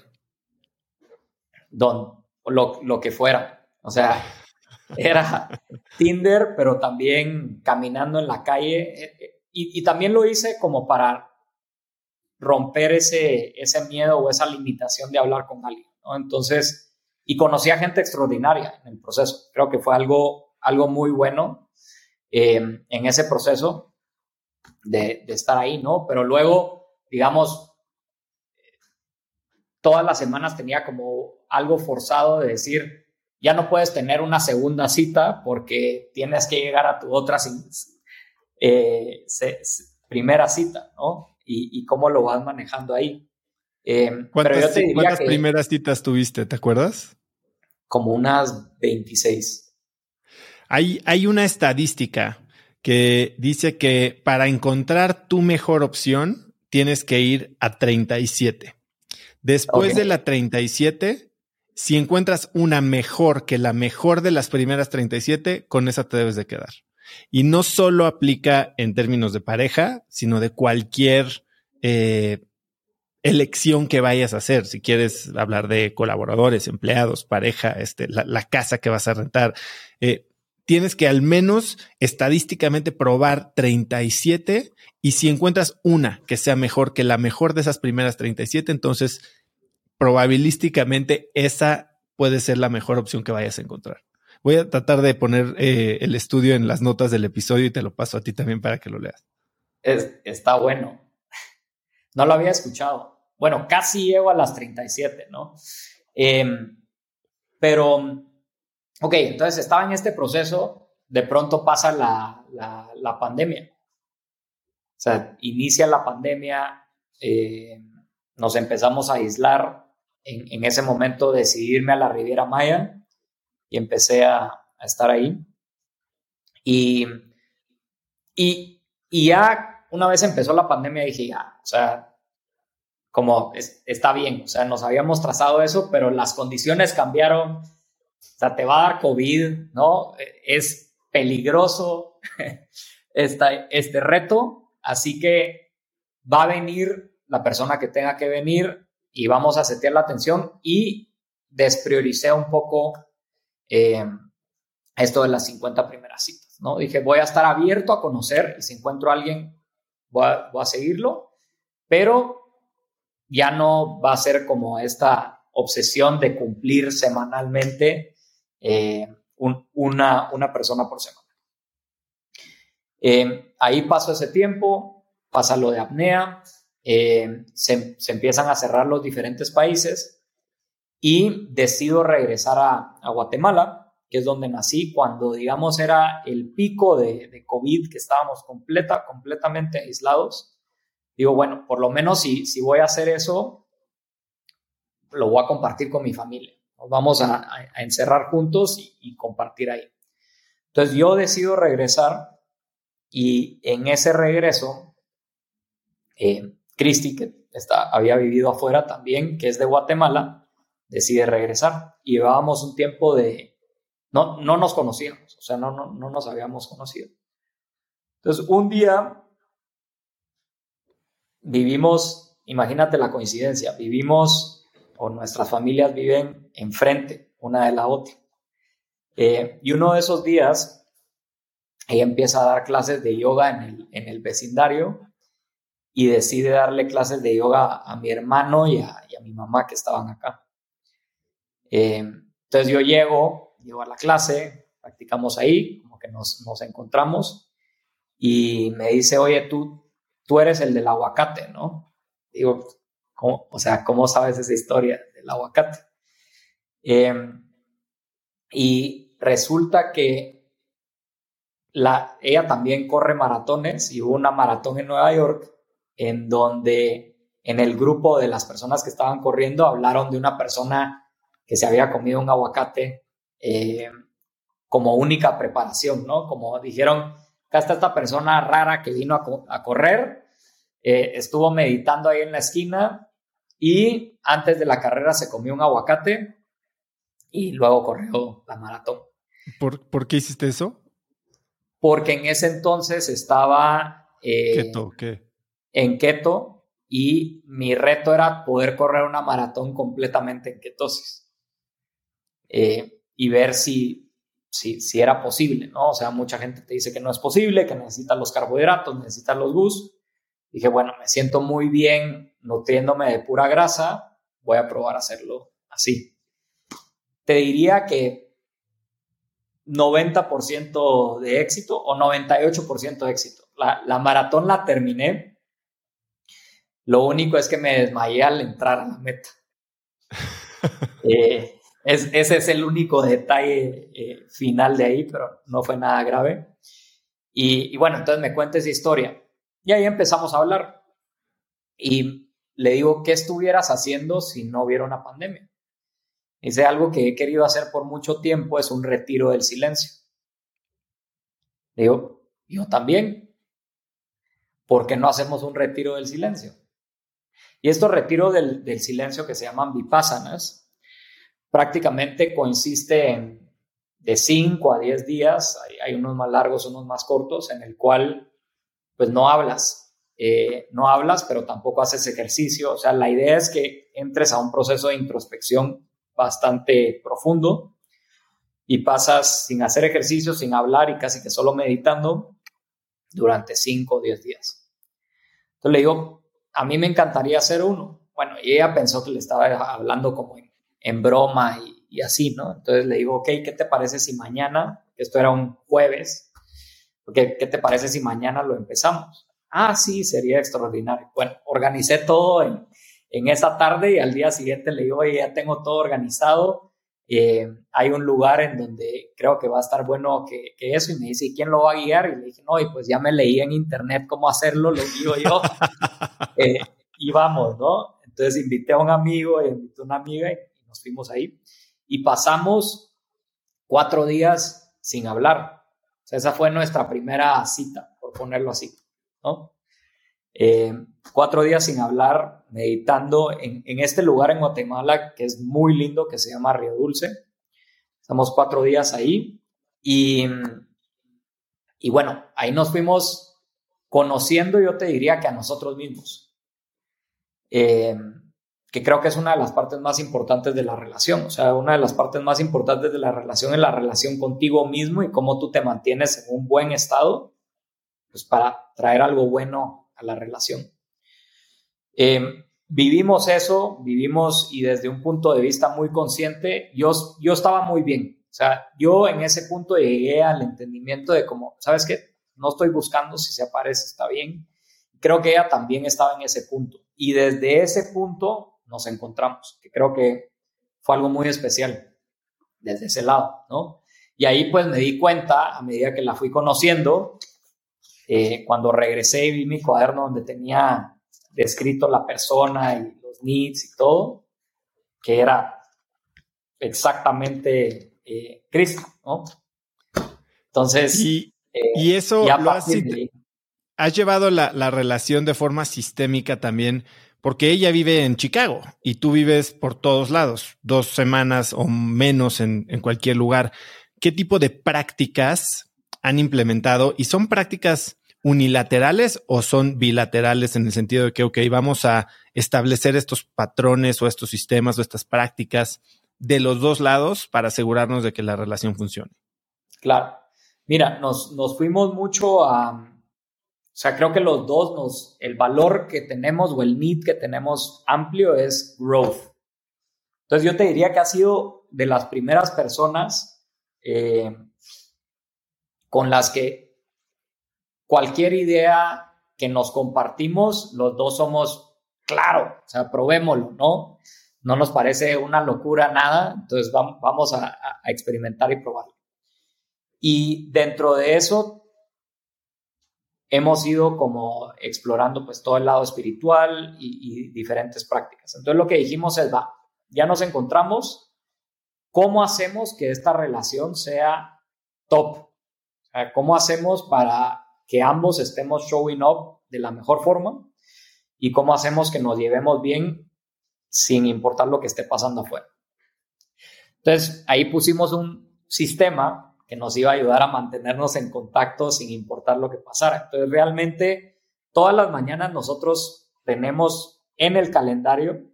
Don, lo, lo que fuera. O sea, era Tinder, pero también caminando en la calle. Eh, eh, y, y, también lo hice como para romper ese, ese miedo o esa limitación de hablar con alguien. ¿no? Entonces, y conocí a gente extraordinaria en el proceso. Creo que fue algo, algo muy bueno Em, en ese proceso de, estar ahí, ¿no? Pero luego, digamos, todas las semanas tenía como algo forzado de decir, ya no puedes tener una segunda cita porque tienes que llegar a tu otra eh, primera cita, ¿no? Y, cómo lo vas manejando ahí. Em, ¿Cuántas, ¿cuántas primeras citas tuviste? ¿Te acuerdas? Como unas 26. Hay, una estadística que dice que para encontrar tu mejor opción tienes que ir a 37. Después de la 37, si encuentras una mejor que la mejor de las primeras 37, con esa te debes de quedar. Y no solo aplica en términos de pareja, sino de cualquier eh, elección que vayas a hacer. Si quieres hablar de colaboradores, empleados, pareja, este, la, casa que vas a rentar, eh, tienes que al menos estadísticamente probar 37 y si encuentras una que sea mejor que la mejor de esas primeras 37, entonces probabilísticamente esa puede ser la mejor opción que vayas a encontrar. Voy a tratar de poner eh, el estudio en las notas del episodio y te lo paso a ti también para que lo leas. está bueno. No lo había escuchado. Bueno, casi llego a las 37, ¿no? Em, pero ok, entonces estaba en este proceso, de pronto pasa la, la, pandemia. O sea, inicia la pandemia, eh, nos empezamos a aislar. En, en, ese momento decidí irme a la Riviera Maya y empecé a, a estar ahí. Y, y, y, ya una vez empezó la pandemia dije, ya, o sea, como está bien, o sea, nos habíamos trazado eso, pero las condiciones cambiaron o sea, te va a dar COVID, ¿no? Es peligroso este reto, así que va a venir la persona que tenga que venir y vamos a setear la atención y desprioricé un poco eh, esto de las 50 primeras citas, ¿no? Dije, voy a estar abierto a conocer y si encuentro a alguien, voy a, voy a seguirlo, pero ya no va a ser como esta obsesión de cumplir semanalmente eh, una, una persona por semana. Eh, ahí pasó ese tiempo, pasa lo de apnea, eh, se, empiezan a cerrar los diferentes países y decido regresar a, Guatemala, que es donde nací, cuando digamos era el pico de, de, COVID, que estábamos completa, completamente aislados. Digo, bueno, por lo menos si, si voy a hacer eso, lo voy a compartir con mi familia. Nos vamos a, encerrar juntos y, compartir ahí. Entonces yo decido regresar y en ese regreso, eh, Cristi, que había vivido afuera también, que es de Guatemala, decide regresar. Y llevábamos un tiempo de... No, no nos conocíamos, o sea, no, no, no nos habíamos conocido. Entonces, un día vivimos, imagínate la coincidencia, vivimos o nuestras familias viven enfrente una de la otra. Eh, y uno de esos días, ella empieza a dar clases de yoga en el, en el vecindario y decide darle clases de yoga a mi hermano y a, mi mamá que estaban acá. Eh, entonces yo llego, llego a la clase, practicamos ahí, como que nos, nos encontramos y me dice, oye, tú, tú eres el del aguacate, ¿no? Digo, o sea, ¿cómo sabes esa historia del aguacate? Em, y resulta que la, ella también corre maratones y hubo una maratón en Nueva York en donde en el grupo de las personas que estaban corriendo hablaron de una persona que se había comido un aguacate em, como única preparación, ¿no? Como dijeron, acá está esta persona rara que vino a, correr, eh, estuvo meditando ahí en la esquina y antes de la carrera se comió un aguacate y luego corrió la maratón. ¿Por, qué hiciste eso? Porque en ese entonces estaba eh, en keto y mi reto era poder correr una maratón completamente en ketosis eh, y ver si, si, si, era posible, ¿no? O sea, mucha gente te dice que no es posible, que necesitas los carbohidratos, necesitas los GUS. Dije, bueno, me siento muy bien nutriéndome de pura grasa, voy a probar a hacerlo así. Te diría que 90% de éxito o 98% de éxito. La, maratón la terminé. Lo único es que me desmayé al entrar a la meta. Eh, ese es el único detalle eh, final de ahí, pero no fue nada grave. Y, y, bueno, entonces me cuenta esa historia. Y ahí empezamos a hablar. Y le digo, ¿qué estuvieras haciendo si no hubiera una pandemia? Dice, algo que he querido hacer por mucho tiempo es un retiro del silencio. Le digo, yo también. ¿Por qué no hacemos un retiro del silencio? Y estos retiros del, silencio que se llaman vipassanas, prácticamente consiste en de 5 a 10 días, hay, hay, unos más largos, unos más cortos, en el cual pues no hablas, eh, no hablas, pero tampoco haces ejercicio. O sea, la idea es que entres a un proceso de introspección bastante profundo y pasas sin hacer ejercicio, sin hablar y casi que solo meditando durante 5 o 10 días. Entonces le digo, a mí me encantaría hacer uno. Bueno, y ella pensó que le estaba hablando como en, broma y, así, ¿no? Entonces le digo, ok, ¿qué te parece si mañana, esto era un jueves, ¿qué, qué te parece si mañana lo empezamos? Ah, sí, sería extraordinario. Bueno, organicé todo en, en esa tarde y al día siguiente le digo, oye, ya tengo todo organizado. Eh, hay un lugar en donde creo que va a estar bueno que, eso. Y me dice, ¿y quién lo va a guiar? Y le dije, no, y pues ya me leí en internet cómo hacerlo, lo digo yo. Eh, y vamos, ¿no? Entonces invité a un amigo y invité a una amiga y, nos fuimos ahí. Y pasamos cuatro días sin hablar. Esa fue nuestra primera cita, por ponerlo así. Eh, cuatro días sin hablar, meditando en, este lugar en Guatemala que es muy lindo, que se llama Río Dulce. Estamos cuatro días ahí y, y bueno, ahí nos fuimos conociendo, yo te diría que a nosotros mismos. Eh, que creo que es una de las partes más importantes de la relación. O sea, una de las partes más importantes de la relación es la relación contigo mismo y cómo tú te mantienes en un buen estado pues para traer algo bueno a la relación. Em, vivimos eso, vivimos y desde un punto de vista muy consciente, yo, yo estaba muy bien. O sea, yo en ese punto llegué al entendimiento de como, ¿sabes qué? No estoy buscando, si se aparece está bien. Creo que ella también estaba en ese punto. Y desde ese punto nos encontramos, que creo que fue algo muy especial desde ese lado, ¿no? Y ahí pues me di cuenta, a medida que la fui conociendo, eh, cuando regresé y vi mi cuaderno donde tenía descrito la persona y los needs y todo, que era exactamente eh, Cristo, ¿no? Entonces... Y, eh, eso lo has, has, llevado la, la relación de forma sistémica también porque ella vive en Chicago y tú vives por todos lados, dos semanas o menos en, cualquier lugar. ¿Qué tipo de prácticas han implementado? ¿Y son prácticas unilaterales o son bilaterales en el sentido de que, ok, vamos a establecer estos patrones o estos sistemas o estas prácticas de los dos lados para asegurarnos de que la relación funcione? Claro. Mira, nos, fuimos mucho a, sea, creo que los dos nos, el valor que tenemos o el need que tenemos amplio es growth. Entonces yo te diría que ha sido de las primeras personas eh, con las que cualquier idea que nos compartimos, los dos somos, claro, o sea, probémoslo, ¿no? No nos parece una locura nada, entonces vamos a, experimentar y probarlo. Y dentro de eso, hemos ido como explorando pues todo el lado espiritual y, y diferentes prácticas. Entonces lo que dijimos es, va, ya nos encontramos, ¿cómo hacemos que esta relación sea top? ¿Cómo hacemos para que ambos estemos showing up de la mejor forma y cómo hacemos que nos llevemos bien sin importar lo que esté pasando afuera. Entonces, ahí pusimos un sistema que nos iba a ayudar a mantenernos en contacto sin importar lo que pasara. Entonces, realmente, todas las mañanas nosotros tenemos en el calendario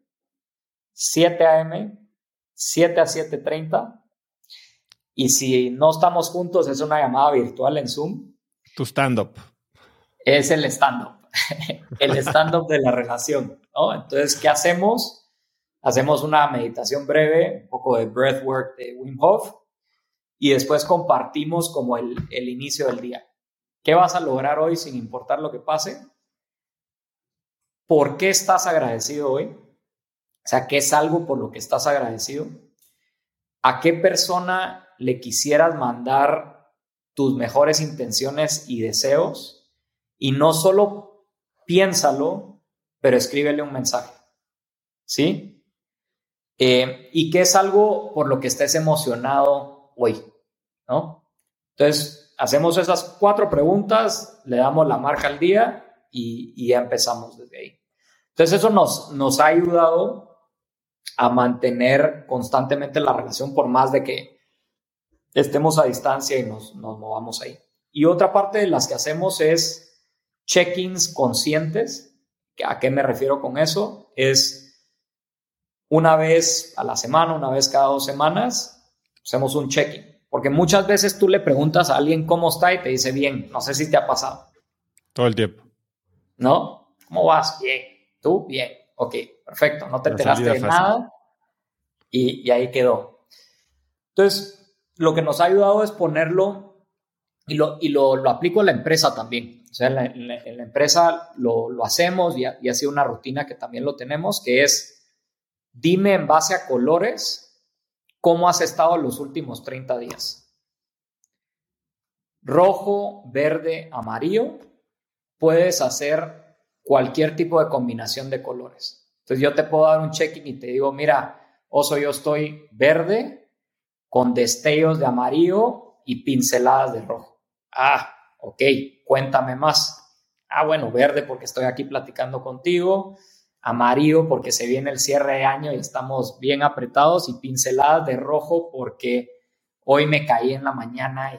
7 a.m., 7 a 7.30, y si no estamos juntos, es una llamada virtual en Zoom tu stand-up. Es el stand-up, el stand-up de la relación, ¿no? Entonces, ¿qué hacemos? Hacemos una meditación breve, un poco de breathwork de Wim Hof, y después compartimos como el, el inicio del día. ¿Qué vas a lograr hoy sin importar lo que pase? ¿Por qué estás agradecido hoy? O sea, ¿qué es algo por lo que estás agradecido? ¿A qué persona le quisieras mandar tus mejores intenciones y deseos y no solo piénsalo, pero escríbele un mensaje. ¿Sí? Eh, y que es algo por lo que estés emocionado hoy, ¿no? Entonces, hacemos esas cuatro preguntas, le damos la marca al día y, y ya empezamos desde ahí. Entonces, eso nos, nos ha ayudado a mantener constantemente la relación por más de que estemos a distancia y nos, nos movamos ahí. Y otra parte de las que hacemos es check-ins conscientes. ¿A qué me refiero con eso? Es una vez a la semana, una vez cada dos semanas, hacemos un check-in. Porque muchas veces tú le preguntas a alguien cómo está y te dice bien. No sé si te ha pasado. Todo el tiempo. ¿No? ¿Cómo vas? Bien. ¿Tú? Bien. Ok, perfecto. No te enteraste de nada. Y, y ahí quedó. Entonces, lo que nos ha ayudado es ponerlo y lo, y lo, lo aplico a la empresa también. O sea, en la, empresa lo, lo hacemos y ha, y ha, sido una rutina que también lo tenemos, que es, dime en base a colores cómo has estado los últimos 30 días. Rojo, verde, amarillo, puedes hacer cualquier tipo de combinación de colores. Entonces yo te puedo dar un check-in y te digo, mira, oso, yo estoy verde, con destellos de amarillo y pinceladas de rojo. Ah, ok, cuéntame más. Ah, bueno, verde porque estoy aquí platicando contigo, amarillo porque se viene el cierre de año y estamos bien apretados y pinceladas de rojo porque hoy me caí en la mañana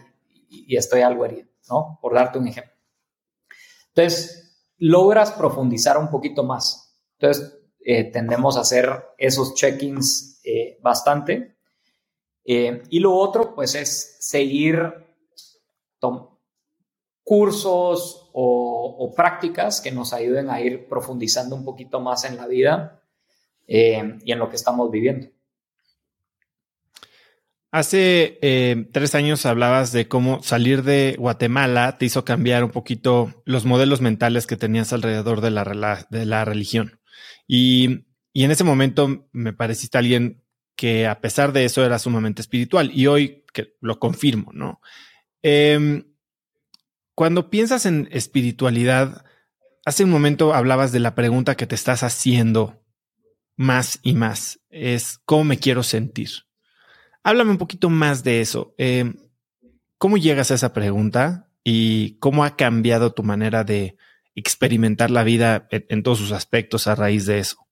y, estoy algo herido, ¿no? Por darte un ejemplo. Entonces, logras profundizar un poquito más. Entonces, eh, tendemos a hacer esos check-ins eh, bastante eh, y lo otro, pues, es seguir cursos o, prácticas que nos ayuden a ir profundizando un poquito más en la vida eh, y en lo que estamos viviendo. Hace eh, tres años hablabas de cómo salir de Guatemala te hizo cambiar un poquito los modelos mentales que tenías alrededor de la, de la religión. Y, y, en ese momento me pareciste alguien que a pesar de eso era sumamente espiritual y hoy que lo confirmo, ¿no? Em, cuando piensas en espiritualidad, hace un momento hablabas de la pregunta que te estás haciendo más y más, es ¿cómo me quiero sentir? Háblame un poquito más de eso. Eh, ¿Cómo llegas a esa pregunta y cómo ha cambiado tu manera de experimentar la vida en, todos sus aspectos a raíz de eso?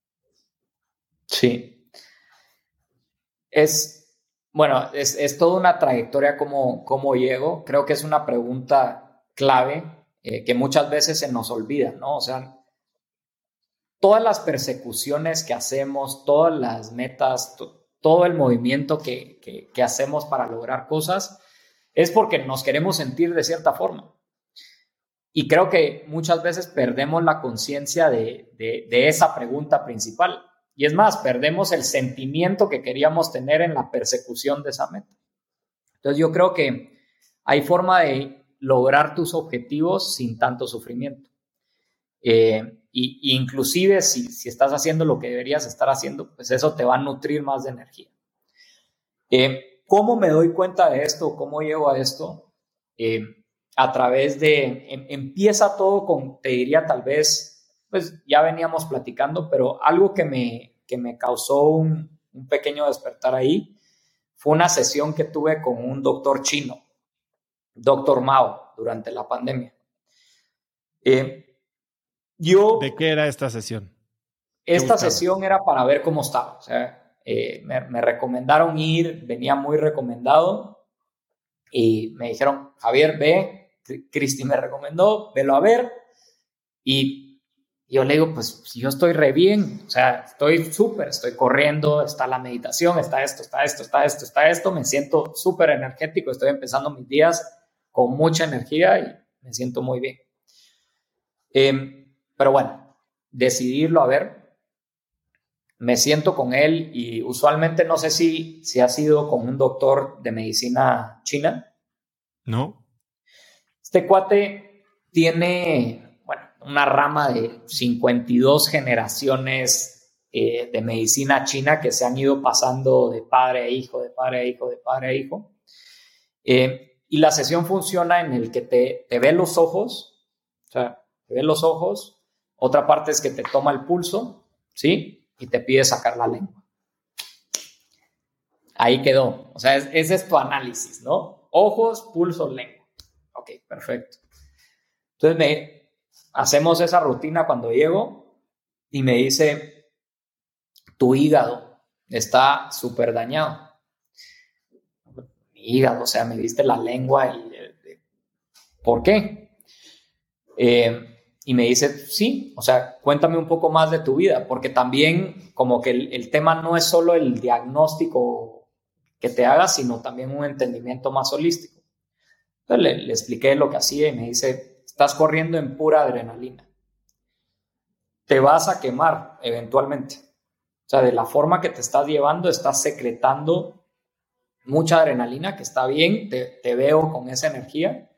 Sí. Es, bueno, es, toda una trayectoria como cómo llego. Creo que es una pregunta clave eh, que muchas veces se nos olvida, ¿no? O sea, todas las persecuciones que hacemos, todas las metas, todo el movimiento que, hacemos para lograr cosas, es porque nos queremos sentir de cierta forma. Y creo que muchas veces perdemos la conciencia de, esa pregunta principal. Y es más, perdemos el sentimiento que queríamos tener en la persecución de esa meta. Entonces yo creo que hay forma de lograr tus objetivos sin tanto sufrimiento. Eh, y, inclusive si, estás haciendo lo que deberías estar haciendo, pues eso te va a nutrir más de energía. Eh, ¿Cómo me doy cuenta de esto? ¿Cómo llego a esto? Eh, a través de, em, empieza todo con, te diría tal vez, pues ya veníamos platicando, pero algo que me, que me causó un, un pequeño despertar ahí fue una sesión que tuve con un doctor chino, doctor Mao, durante la pandemia. Eh, ¿De qué era esta sesión? Esta sesión era para ver cómo estaba. O sea, eh, me, recomendaron ir, venía muy recomendado y me dijeron, Javier, ve, Cristi me recomendó, velo a ver. Y yo le digo, pues yo estoy re bien, o sea, estoy súper, estoy corriendo, está la meditación, está esto, está esto, está esto, está esto, me siento súper energético, estoy empezando mis días con mucha energía y me siento muy bien. Eh, pero bueno, decidirlo a ver. Me siento con él y usualmente no sé si, si ha sido con un doctor de medicina china. No. Este cuate tiene, bueno, una rama de 52 generaciones eh, de medicina china que se han ido pasando de padre a hijo, de padre a hijo, de padre a hijo. Eh, y la sesión funciona en el que te, ve los ojos, o sea, te ve los ojos, otra parte es que te toma el pulso, ¿sí? Y te pide sacar la lengua. Ahí quedó. O sea, ese es tu análisis, ¿no? Ojos, pulso, lengua. Ok, perfecto. Entonces me, hacemos esa rutina cuando llego y me dice, tu hígado está súper dañado. Hígado, o sea, me diste la lengua y... ¿Por qué? Eh, y me dice, sí, o sea, cuéntame un poco más de tu vida, porque también como que el, tema no es solo el diagnóstico que te hagas, sino también un entendimiento más holístico. Entonces le, expliqué lo que hacía y me dice, estás corriendo en pura adrenalina. Te vas a quemar eventualmente. O sea, de la forma que te estás llevando, estás secretando mucha adrenalina, que está bien, te, te veo con esa energía,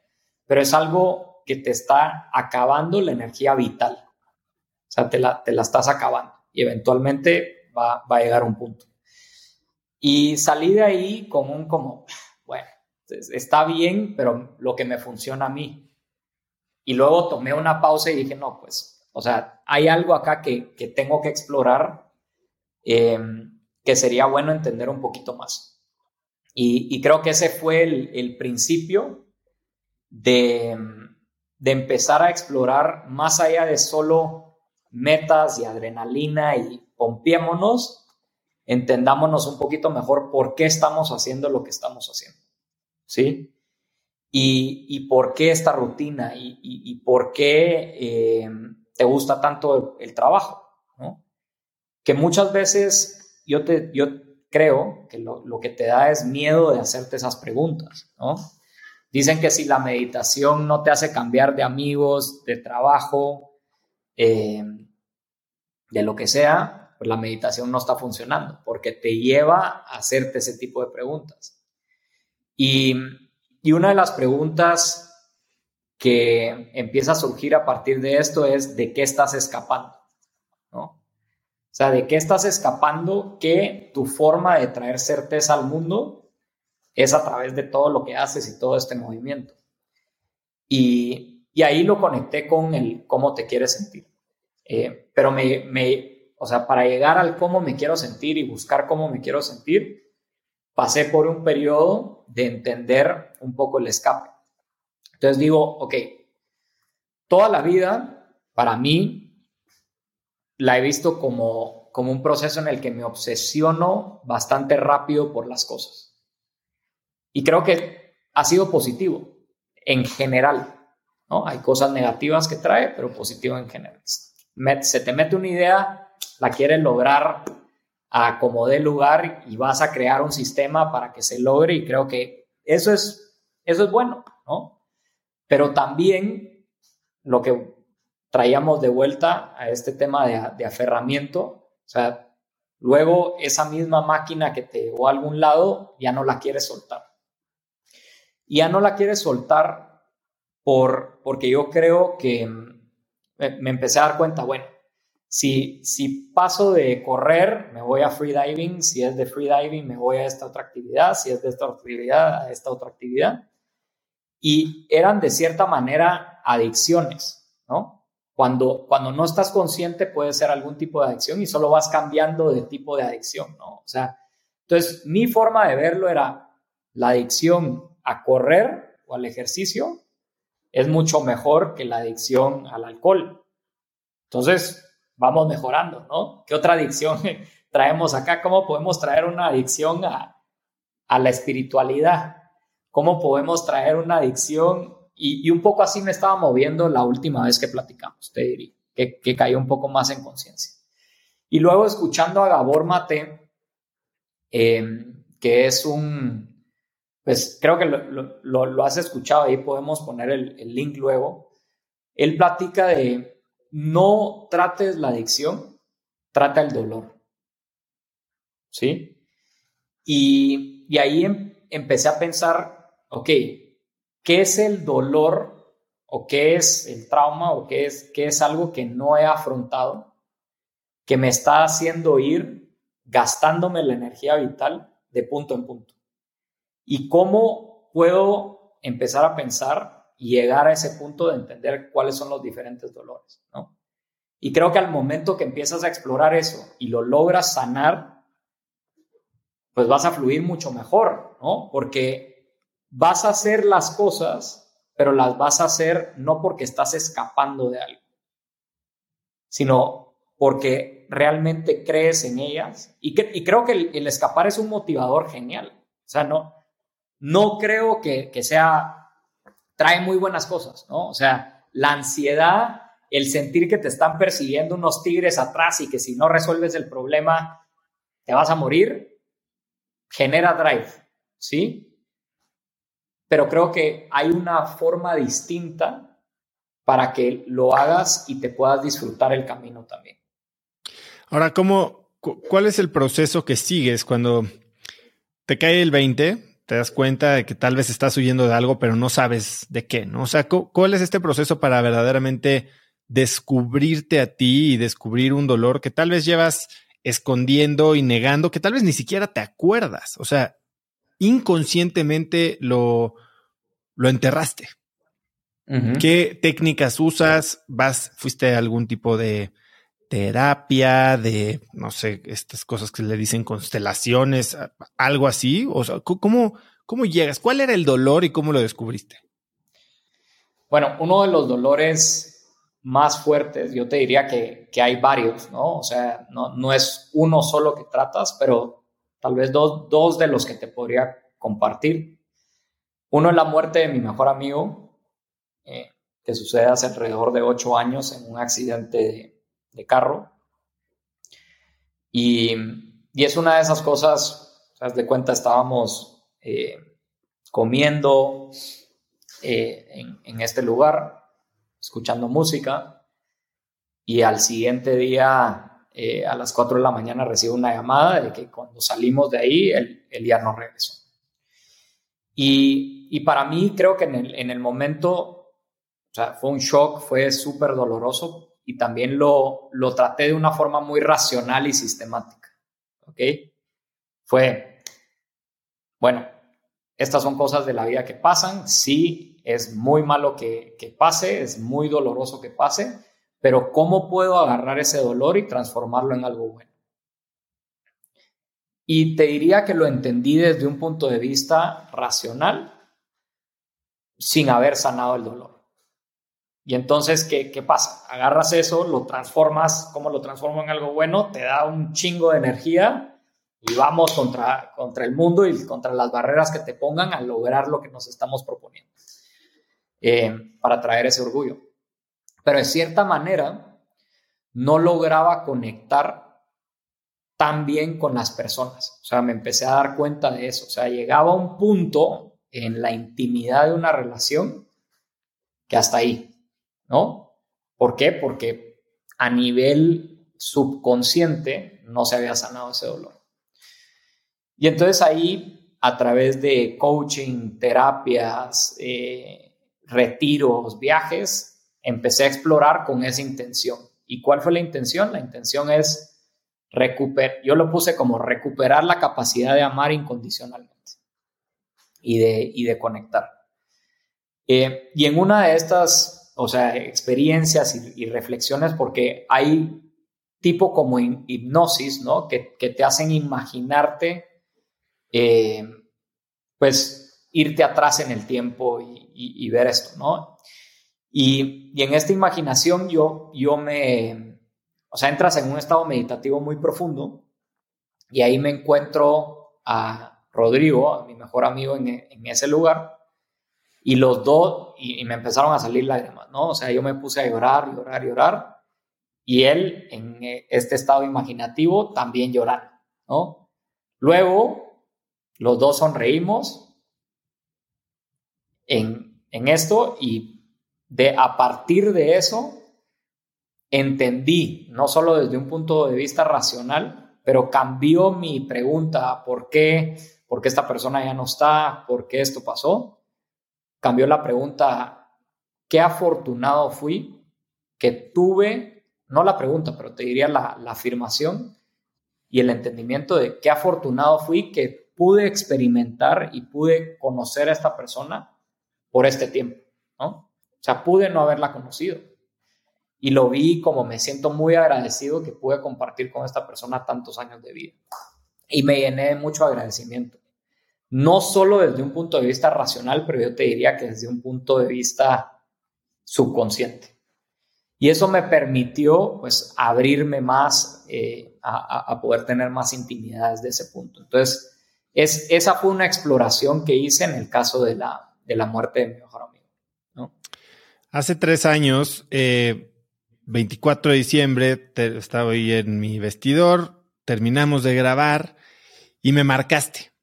pero es algo que te está acabando la energía vital. O sea, te la, te la estás acabando y eventualmente va, va a llegar un punto. Y salí de ahí con un como, bueno, está bien, pero lo que me funciona a mí. Y luego tomé una pausa y dije, no, pues, o sea, hay algo acá que, que tengo que explorar em, que sería bueno entender un poquito más. Y, y creo que ese fue el, principio de, de empezar a explorar más allá de solo metas y adrenalina y pompiémonos, entendámonos un poquito mejor por qué estamos haciendo lo que estamos haciendo. ¿Sí? Y, por qué esta rutina y, por qué eh, te gusta tanto el, trabajo. Que muchas veces yo, te, yo creo que lo, que te da es miedo de hacerte esas preguntas, ¿no? Dicen que si la meditación no te hace cambiar de amigos, de trabajo, eh, de lo que sea, pues la meditación no está funcionando porque te lleva a hacerte ese tipo de preguntas. Y, y una de las preguntas que empieza a surgir a partir de esto es de qué estás escapando. O sea, de qué estás escapando que tu forma de traer certeza al mundo es a través de todo lo que haces y todo este movimiento. Y, y ahí lo conecté con el cómo te quieres sentir. Eh, pero me, me, o sea, para llegar al cómo me quiero sentir y buscar cómo me quiero sentir, pasé por un periodo de entender un poco el escape. Entonces digo, ok, toda la vida, para mí, la he visto como, como un proceso en el que me obsesiono bastante rápido por las cosas. Y creo que ha sido positivo en general. ¿no? Hay cosas negativas que trae, pero positivo en general. Se te mete una idea, la quieres lograr a como lugar y vas a crear un sistema para que se logre y creo que eso es, eso es bueno, ¿no? Pero también lo que traíamos de vuelta a este tema de, aferramiento, o sea, luego esa misma máquina que te llevó a algún lado ya no la quieres soltar. Ya no la quieres soltar por, porque yo creo que me, empecé a dar cuenta, bueno, si, si paso de correr, me voy a freediving, si es de freediving, me voy a esta otra actividad, si es de esta actividad, a esta otra actividad y eran de cierta manera adicciones, ¿no? Cuando, cuando no estás consciente puede ser algún tipo de adicción y solo vas cambiando de tipo de adicción, ¿no? O sea, entonces mi forma de verlo era la adicción a correr o al ejercicio es mucho mejor que la adicción al alcohol. Entonces, vamos mejorando, ¿no? ¿Qué otra adicción traemos acá? ¿Cómo podemos traer una adicción a, a la espiritualidad? cómo podemos traer una adicción y, un poco así me estaba moviendo la última vez que platicamos, te diría, que, que cayó un poco más en conciencia. Y luego escuchando a Gabor Mate, em, que es un, pues creo que lo, lo, has escuchado, ahí podemos poner el, el link luego, él platica de no trates la adicción, trata el dolor. ¿Sí? Y, y ahí em, empecé a pensar ok, ¿qué es el dolor o qué es el trauma o qué es, qué es algo que no he afrontado, que me está haciendo ir gastándome la energía vital de punto en punto? ¿Y cómo puedo empezar a pensar y llegar a ese punto de entender cuáles son los diferentes dolores? ¿no? Y creo que al momento que empiezas a explorar eso y lo logras sanar, pues vas a fluir mucho mejor, ¿no? Porque vas a hacer las cosas, pero las vas a hacer no porque estás escapando de algo, sino porque realmente crees en ellas. Y, y creo que el, escapar es un motivador genial. O sea, no, no creo que, que sea, trae muy buenas cosas, ¿no? O sea, la ansiedad, el sentir que te están persiguiendo unos tigres atrás y que si no resuelves el problema te vas a morir, genera drive, ¿sí? Pero creo que hay una forma distinta para que lo hagas y te puedas disfrutar el camino también. Ahora, ¿cómo, ¿cuál es el proceso que sigues cuando te cae el 20? Te das cuenta de que tal vez estás huyendo de algo, pero no sabes de qué, ¿no? O sea, ¿cuál es este proceso para verdaderamente descubrirte a ti y descubrir un dolor que tal vez llevas escondiendo y negando, que tal vez ni siquiera te acuerdas? O sea, inconscientemente lo, lo enterraste. ¿Qué técnicas usas? ¿Vas, fuiste a algún tipo de terapia, de, no sé, estas cosas que le dicen constelaciones, algo así? O sea, ¿cómo, cómo llegas? ¿Cuál era el dolor y cómo lo descubriste? Bueno, uno de los dolores más fuertes, yo te diría que, que hay varios, ¿no? O sea, no, no es uno solo que tratas, pero tal vez dos, dos de los que te podría compartir. Uno es la muerte de mi mejor amigo, eh, que sucede hace alrededor de ocho años en un accidente de, carro. Y, y, es una de esas cosas, te de cuenta, estábamos eh, comiendo eh, en, este lugar, escuchando música, y al siguiente día, a las 4 de la mañana, recibo una llamada de que cuando salimos de ahí, él, ya no regresó. Y, para mí creo que en el, en el momento, fue un shock, fue súper doloroso y también lo, lo traté de una forma muy racional y sistemática. ¿Ok? Fue, bueno, estas son cosas de la vida que pasan, sí, es muy malo que, que pase, es muy doloroso que pase, pero ¿cómo puedo agarrar ese dolor y transformarlo en algo bueno? Y te diría que lo entendí desde un punto de vista racional, sin haber sanado el dolor. Y entonces, ¿qué, ¿qué, pasa? Agarras eso, lo transformas, ¿cómo lo transformo en algo bueno? Te da un chingo de energía y vamos contra, contra el mundo y contra las barreras que te pongan a lograr lo que nos estamos proponiendo eh, para traer ese orgullo. Pero de cierta manera, no lograba conectar tan bien con las personas. O sea, me empecé a dar cuenta de eso. O sea, llegaba a un punto en la intimidad de una relación que hasta ahí, ¿no? ¿Por qué? Porque a nivel subconsciente no se había sanado ese dolor. Y entonces ahí, a través de coaching, terapias, eh, retiros, viajes, empecé a explorar con esa intención. ¿Y cuál fue la intención? La intención es recuperar, yo lo puse como recuperar la capacidad de amar incondicionalmente y de, y de conectar. Eh, y en una de estas, o sea, experiencias y, reflexiones, porque hay tipo como hipnosis, ¿no? Que, que te hacen imaginarte eh, pues irte atrás en el tiempo y, ver esto, ¿no? Y, en esta imaginación yo, yo me, o sea, entras en un estado meditativo muy profundo y ahí me encuentro a Rodrigo, mi mejor amigo en, ese lugar, y los dos, y, me empezaron a salir lágrimas, ¿no? O sea, yo me puse a llorar, llorar, llorar, y él en este estado imaginativo también llorar, ¿no? Luego los dos sonreímos en, esto y de, a partir de eso entendí, no solo desde un punto de vista racional, pero cambió mi pregunta, ¿por qué? ¿Por qué esta persona ya no está? ¿Por qué esto pasó? Cambió la pregunta, ¿qué afortunado fui que tuve, no la pregunta, pero te diría la, la afirmación y el entendimiento de qué afortunado fui que pude experimentar y pude conocer a esta persona por este tiempo, ¿no? O sea, pude no haberla conocido. Y lo vi como me siento muy agradecido que pude compartir con esta persona tantos años de vida. Y me llené de mucho agradecimiento. No solo desde un punto de vista racional, pero yo te diría que desde un punto de vista subconsciente. Y eso me permitió, pues, abrirme más eh, a, poder tener más intimidad desde ese punto. Entonces, es, esa fue una exploración que hice en el caso de la, de la muerte de mi mejor amigo. Hace tres años, 24 eh, de diciembre, estaba ahí en mi vestidor, terminamos de grabar y me marcaste.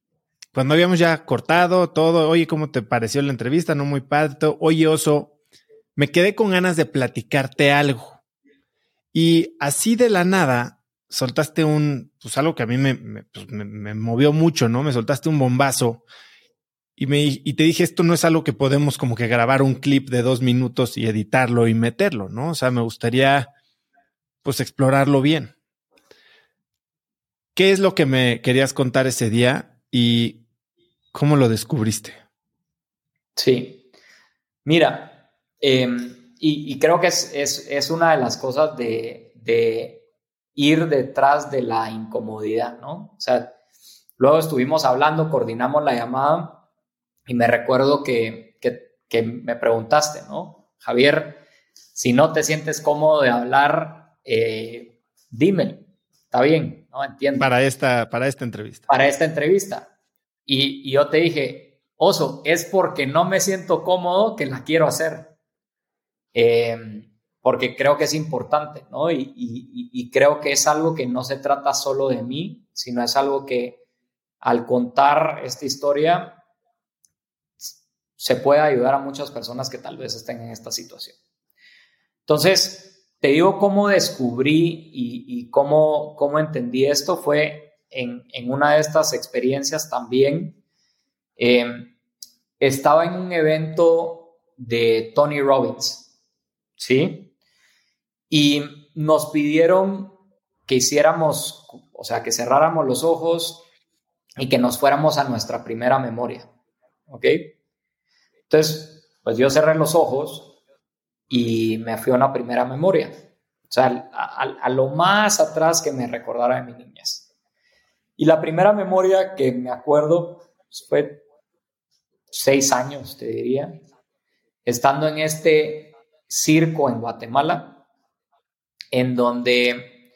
Cuando habíamos ya cortado todo, oye, ¿cómo te pareció la entrevista? No muy padre. Oye, Oso, me quedé con ganas de platicarte algo. Y así de la nada, soltaste un, pues algo que a mí pues, me, me, movió mucho, ¿no? Me soltaste un bombazo y, me, y te dije, esto no es algo que podemos como que grabar un clip de dos minutos y editarlo y meterlo, ¿no? O sea, me gustaría pues explorarlo bien. ¿Qué es lo que me querías contar ese día y cómo lo descubriste? Sí, mira, em, y, creo que es, es, es, una de las cosas de, de ir detrás de la incomodidad, ¿no? O sea, luego estuvimos hablando, coordinamos la llamada y me recuerdo que, que, me preguntaste, ¿no? Javier, si no te sientes cómodo de hablar, eh, dime, está bien, ¿no? Entiendo. Para esta, para esta entrevista. Para esta entrevista. Y, y yo te dije, oso, es porque no me siento cómodo que la quiero hacer. Eh, porque creo que es importante, ¿no? Y, creo que es algo que no se trata solo de mí, sino es algo que al contar esta historia se puede ayudar a muchas personas que tal vez estén en esta situación. Entonces, te digo cómo descubrí y, cómo, cómo entendí esto fue en, una de estas experiencias también. Em, estaba en un evento de Tony Robbins, ¿sí? Y nos pidieron que hiciéramos, o sea, que cerráramos los ojos y que nos fuéramos a nuestra primera memoria, ¿ok? Entonces, pues yo cerré los ojos y me fui a una primera memoria, o sea, a, lo más atrás que me recordara de mi niñez. Y la primera memoria que me acuerdo pues, fue seis años, te diría, estando en este circo en Guatemala, en donde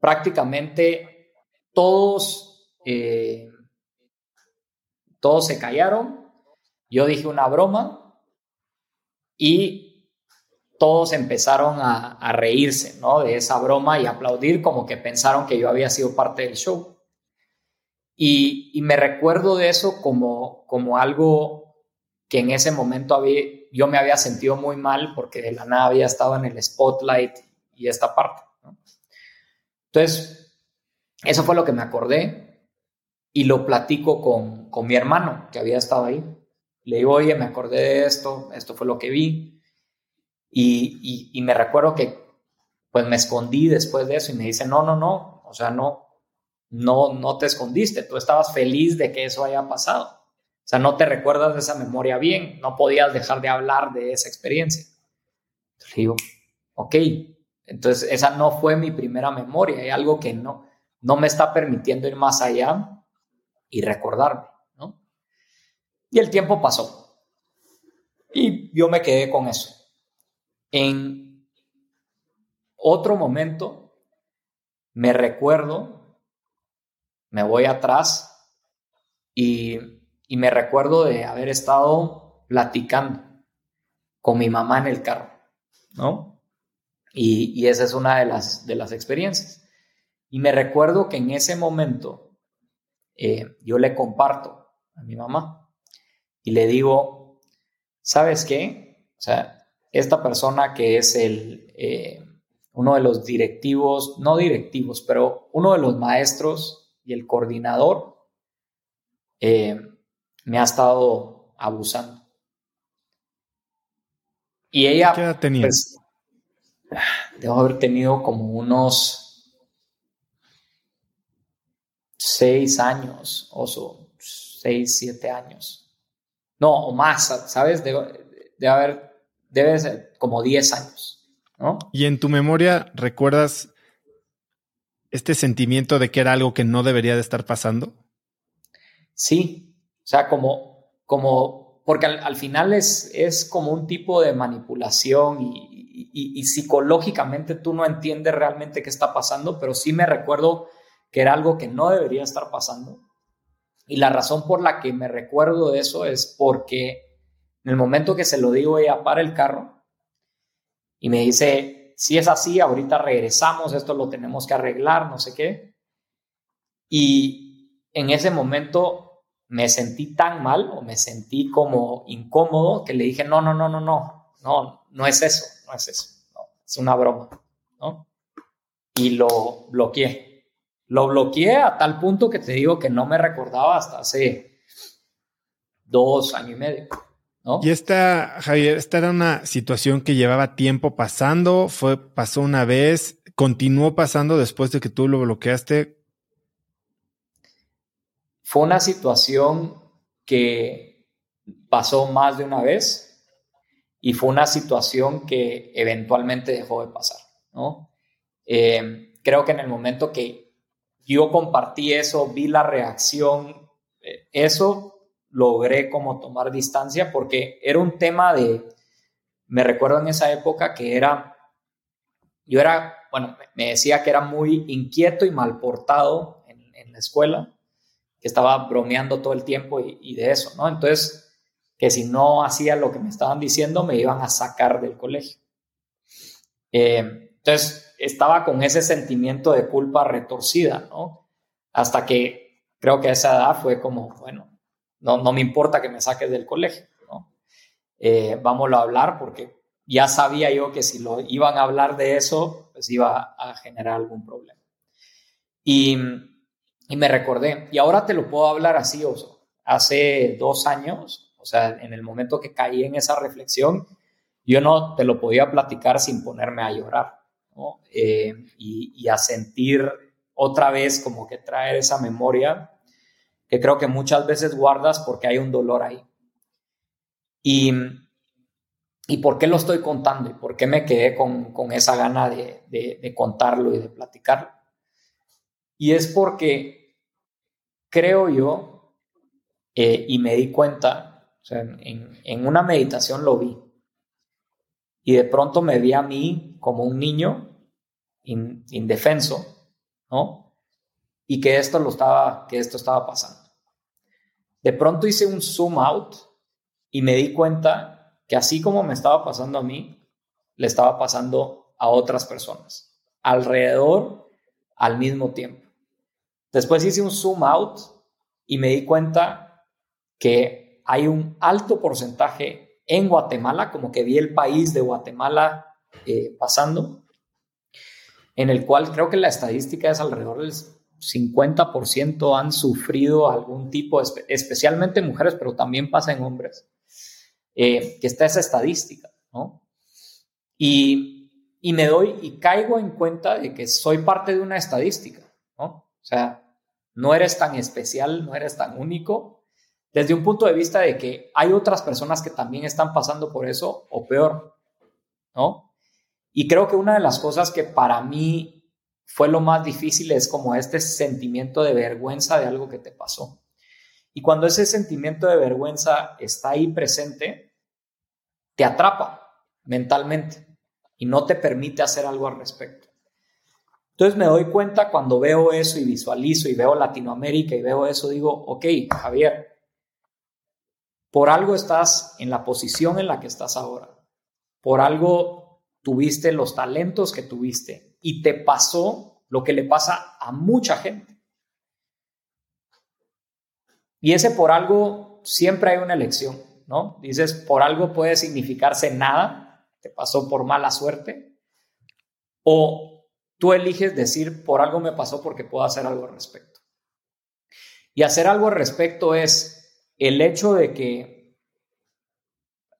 prácticamente todos, eh, todos se callaron. Yo dije una broma y todos empezaron a, reírse ¿no? de esa broma y aplaudir como que pensaron que yo había sido parte del show. Y, me recuerdo de eso como, como algo que en ese momento había, yo me había sentido muy mal porque de la nada había estado en el spotlight y esta parte. Entonces, eso fue lo que me acordé y lo platico con, con mi hermano que había estado ahí. Le digo, oye, me acordé de esto, esto fue lo que vi. Y, me recuerdo que pues me escondí después de eso y me dice, no, no, no, o sea, no, no, no te escondiste, tú estabas feliz de que eso haya pasado. O sea, no te recuerdas de esa memoria bien, no podías dejar de hablar de esa experiencia. Le digo, ok, entonces, esa no fue mi primera memoria, hay algo que no, no me está permitiendo ir más allá y recordarme, ¿no? Y el tiempo pasó. Y yo me quedé con eso. En otro momento, me recuerdo, me voy atrás y, y me recuerdo de haber estado platicando con mi mamá en el carro, ¿no? Y, esa es una de las, de las experiencias. Y me recuerdo que en ese momento eh, yo le comparto a mi mamá y le digo, ¿sabes qué? O sea, esta persona que es el, eh, uno de los directivos, no directivos, pero uno de los maestros y el coordinador, eh, me ha estado abusando. Y ella... ¿Qué edad tenía? Pues, debo haber tenido como unos seis años, o seis, siete años. No, o más, ¿sabes? Debe, haber, debe ser como diez años, ¿no? Y en tu memoria, ¿recuerdas este sentimiento de que era algo que no debería de estar pasando? Sí, o sea, como, como, porque al, final es, es como un tipo de manipulación y, y, psicológicamente tú no entiendes realmente qué está pasando, pero sí me recuerdo que era algo que no debería estar pasando. Y la razón por la que me recuerdo de eso es porque en el momento que se lo digo, ella para el carro y me dice, si es así, ahorita regresamos, esto lo tenemos que arreglar, no sé qué. Y en ese momento me sentí tan mal o me sentí como incómodo que le dije, no, no, no, no, no, no, no es eso no es eso, es una broma, ¿no? Y lo bloqueé. Lo bloqueé a tal punto que te digo que no me recordaba hasta hace dos años y medio. ¿No? Y esta, Javier, esta era una situación que llevaba tiempo pasando, fue, pasó una vez, continuó pasando después de que tú lo bloqueaste. Fue una situación que pasó más de una vez y fue una situación que eventualmente dejó de pasar, ¿no? Eh, creo que en el momento que yo compartí eso, vi la reacción, eh, eso logré como tomar distancia porque era un tema de, me recuerdo en esa época que era, yo era, bueno, me decía que era muy inquieto y mal portado en, la escuela, que estaba bromeando todo el tiempo y, de eso, ¿no? Entonces, que si no hacía lo que me estaban diciendo me iban a sacar del colegio. Eh, entonces estaba con ese sentimiento de culpa retorcida, ¿no? Hasta que creo que a esa edad fue como, bueno, no, no me importa que me saques del colegio, ¿no? eh, vamos a hablar porque ya sabía yo que si lo iban a hablar de eso, pues iba a generar algún problema. Y, y me recordé, y ahora te lo puedo hablar así, Oso. Hace dos años, o sea, en el momento que caí en esa reflexión, yo no te lo podía platicar sin ponerme a llorar. Eh, y a sentir otra vez como que traer esa memoria que creo que muchas veces guardas porque hay un dolor ahí. Y, ¿Y por qué lo estoy contando? ¿Y por qué me quedé con, con esa gana de, de, contarlo y de platicarlo? Y es porque creo yo, eh, y me di cuenta, en, en, una meditación lo vi, y de pronto me vi a mí como un niño indefenso, ¿no? Y que esto, lo estaba, que esto estaba pasando. De pronto hice un zoom out y me di cuenta que así como me estaba pasando a mí, le estaba pasando a otras personas, alrededor, al mismo tiempo. Después hice un zoom out y me di cuenta que hay un alto porcentaje en Guatemala, como que vi el país de Guatemala eh, pasando, en el cual creo que la estadística es alrededor del 50% han sufrido algún tipo, especialmente mujeres, pero también pasa en hombres, eh, que está esa estadística, ¿no? Y, y, me doy y caigo en cuenta de que soy parte de una estadística, ¿no? O sea, no eres tan especial, no eres tan único, desde un punto de vista de que hay otras personas que también están pasando por eso o peor, ¿no? Y creo que una de las cosas que para mí fue lo más difícil es como este sentimiento de vergüenza de algo que te pasó. Y cuando ese sentimiento de vergüenza está ahí presente, te atrapa mentalmente y no te permite hacer algo al respecto. Entonces me doy cuenta cuando veo eso y visualizo y veo Latinoamérica y veo eso, digo, ok, Javier, por algo estás en la posición en la que estás ahora, por algo tuviste los talentos que tuviste y te pasó lo que le pasa a mucha gente. Y ese por algo siempre hay una elección. ¿no? Dices, por algo puede significarse nada, te pasó por mala suerte, o tú eliges decir, por algo me pasó porque puedo hacer algo al respecto. Y hacer algo al respecto es el hecho de que,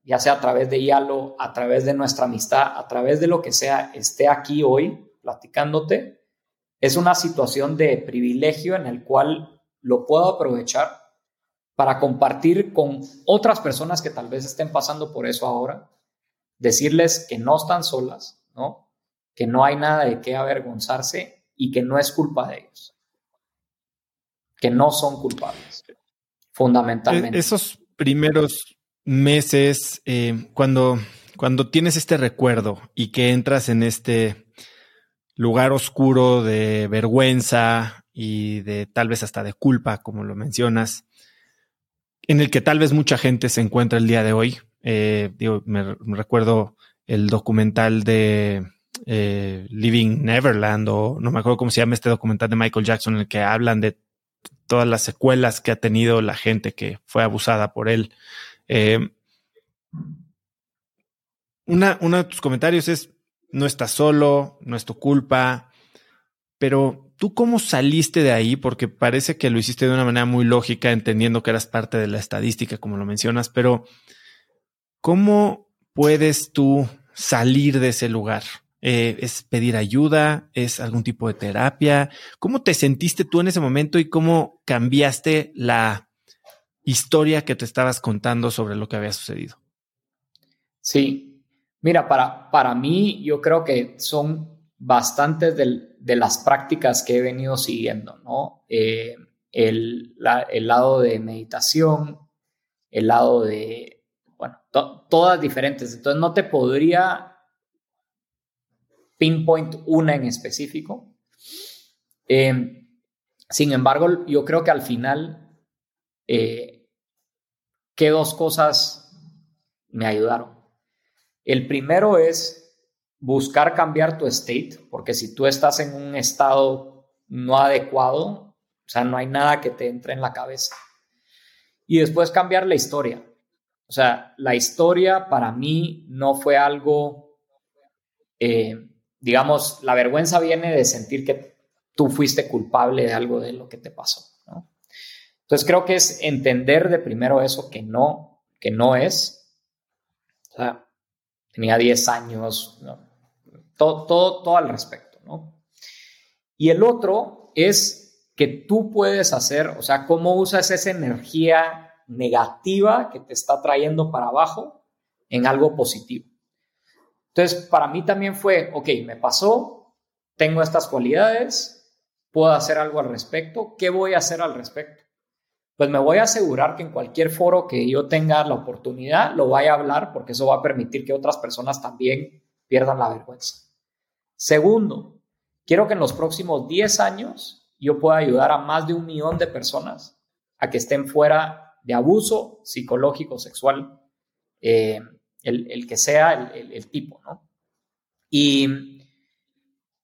ya sea a través de Yalo, a través de nuestra amistad, a través de lo que sea, esté aquí hoy platicándote, es una situación de privilegio en el cual lo puedo aprovechar para compartir con otras personas que tal vez estén pasando por eso ahora, decirles que no están solas, ¿no? Que no hay nada de qué avergonzarse y que no es culpa de ellos. Que no son culpables, fundamentalmente. E-, esos primeros meses, eh, cuando, cuando tienes este recuerdo y que entras en este lugar oscuro de vergüenza y de tal vez hasta de culpa, como lo mencionas, en el que tal vez mucha gente se encuentra el día de hoy. Eh, digo, me, recuerdo el documental de eh, Living Neverland, o no me acuerdo cómo se llama este documental de Michael Jackson, en el que hablan de todas las secuelas que ha tenido la gente que fue abusada por él. Eh, una, uno de tus comentarios es, no estás solo, no es tu culpa, pero ¿Tú cómo saliste de ahí? Porque parece que lo hiciste de una manera muy lógica, entendiendo que eras parte de la estadística, como lo mencionas, pero ¿cómo puedes tú salir de ese lugar? Eh, ¿Es pedir ayuda? ¿Es algún tipo de terapia? ¿Cómo te sentiste tú en ese momento y cómo cambiaste la historia que te estabas contando sobre lo que había sucedido? Sí, mira, para, para mí yo creo que son bastantes de las prácticas que he venido siguiendo, ¿no? Eh, el, lado de meditación, el lado de, bueno, todas diferentes. Entonces no te podría pinpoint una en específico. Eh, sin embargo, yo creo que al final, eh, ¿qué dos cosas me ayudaron? El primero es buscar cambiar tu state, porque si tú estás en un estado no adecuado, o sea, no hay nada que te entre en la cabeza. Y después cambiar la historia. O sea, la historia para mí no fue algo, eh, digamos, la vergüenza viene de sentir que tú fuiste culpable de algo de lo que te pasó. Entonces creo que es entender de primero eso que no, que no es. O sea, tenía 10 años, todo, todo, todo al respecto. ¿no? Y el otro es que tú puedes hacer, o sea, cómo usas esa energía negativa que te está trayendo para abajo en algo positivo. Entonces, para mí también fue, ok, me pasó, tengo estas cualidades, puedo hacer algo al respecto, ¿qué voy a hacer al respecto? Pues me voy a asegurar que en cualquier foro que yo tenga la oportunidad lo vaya a hablar porque eso va a permitir que otras personas también pierdan la vergüenza. Segundo, quiero que en los próximos 10 años yo pueda ayudar a más de un millón de personas a que estén fuera de abuso psicológico, sexual, eh, el, que sea el, tipo, ¿no? Y,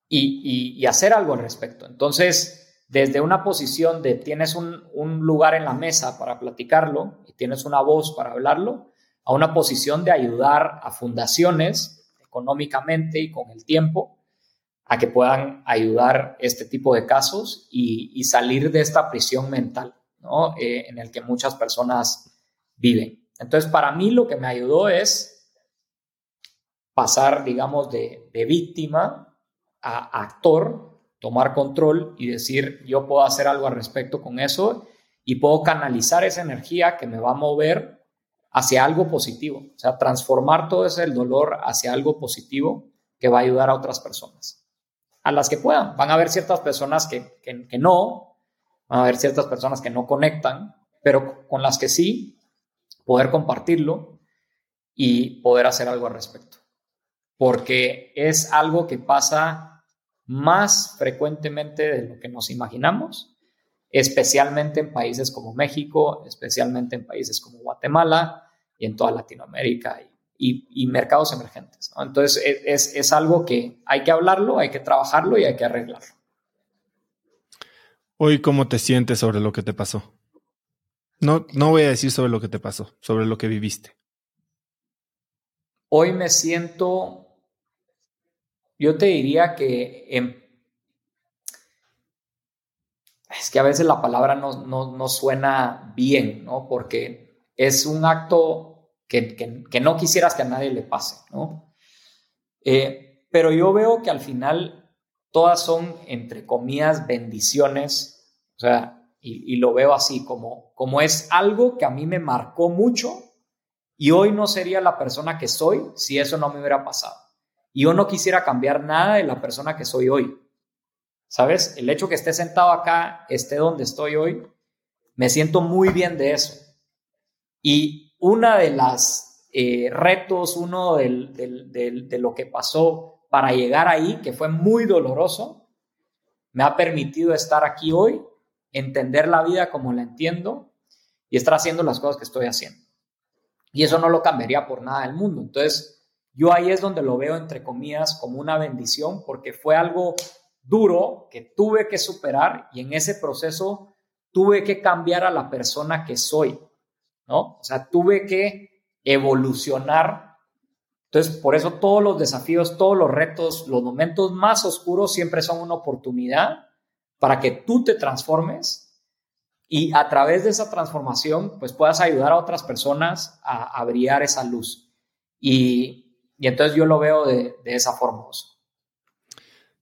y, y hacer algo al respecto. Entonces, desde una posición de tienes un, lugar en la mesa para platicarlo y tienes una voz para hablarlo, a una posición de ayudar a fundaciones económicamente y con el tiempo a que puedan ayudar este tipo de casos y, salir de esta prisión mental ¿no? Eh, en el que muchas personas viven. Entonces, para mí lo que me ayudó es pasar, digamos, de, de víctima a actor tomar control y decir, yo puedo hacer algo al respecto con eso y puedo canalizar esa energía que me va a mover hacia algo positivo, o sea, transformar todo ese dolor hacia algo positivo que va a ayudar a otras personas, a las que puedan. Van a haber ciertas personas que, que, no, van a haber ciertas personas que no conectan, pero con las que sí, poder compartirlo y poder hacer algo al respecto. Porque es algo que pasa más frecuentemente de lo que nos imaginamos, especialmente en países como México, especialmente en países como Guatemala y en toda Latinoamérica y, mercados emergentes. Entonces es, es, algo que hay que hablarlo, hay que trabajarlo y hay que arreglarlo. Hoy, ¿cómo te sientes sobre lo que te pasó? No, no voy a decir sobre lo que te pasó, sobre lo que viviste. Hoy me siento yo te diría que es que a veces la palabra no, suena bien, ¿no? Porque es un acto que, no quisieras que a nadie le pase, ¿no? Eh, pero yo veo que al final todas son, entre comillas, bendiciones, o sea, y, lo veo así, como, como es algo que a mí me marcó mucho y hoy no sería la persona que soy si eso no me hubiera pasado. Y yo no quisiera cambiar nada de la persona que soy hoy. ¿Sabes? El hecho que esté sentado acá, esté donde estoy hoy, me siento muy bien de eso. Y una de las eh, retos, uno de lo que pasó para llegar ahí, que fue muy doloroso, me ha permitido estar aquí hoy, entender la vida como la entiendo y estar haciendo las cosas que estoy haciendo. Y eso no lo cambiaría por nada del mundo. Entonces, yo ahí es donde lo veo, entre comillas, como una bendición, porque fue algo duro que tuve que superar y en ese proceso tuve que cambiar a la persona que soy, ¿no? O sea, tuve que evolucionar. Entonces, por eso todos los desafíos, todos los retos, los momentos más oscuros siempre son una oportunidad para que tú te transformes y a través de esa transformación, pues puedas ayudar a otras personas a, a brillar esa luz. Y, y entonces yo lo veo de, esa forma.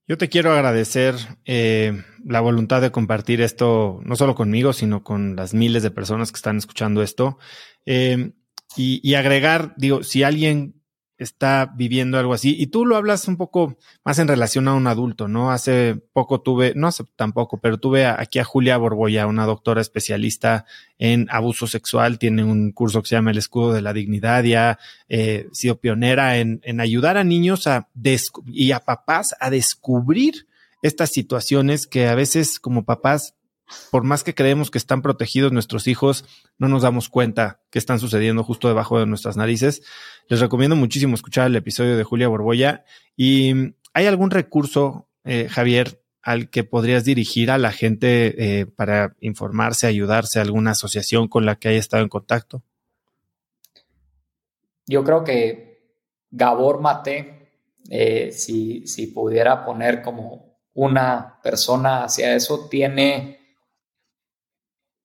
Yo te quiero agradecer eh, la voluntad de compartir esto, no solo conmigo, sino con las miles de personas que están escuchando esto. Eh, y, y, agregar, digo, si alguien está viviendo algo así. Y tú lo hablas un poco más en relación a un adulto, ¿no? Hace poco tuve, no hace tampoco, pero tuve aquí a Julia Borboya, una doctora especialista en abuso sexual, tiene un curso que se llama El Escudo de la Dignidad y ha eh, sido pionera en, en, ayudar a niños a y a papás a descubrir estas situaciones que a veces como papás por más que creemos que están protegidos nuestros hijos, no nos damos cuenta que están sucediendo justo debajo de nuestras narices. Les recomiendo muchísimo escuchar el episodio de Julia Borboya. ¿Y hay algún recurso, eh, Javier, al que podrías dirigir a la gente eh, para informarse, ayudarse, alguna asociación con la que haya estado en contacto? yo creo que Gabor Mate, eh, si, si pudiera poner como una persona hacia eso, tiene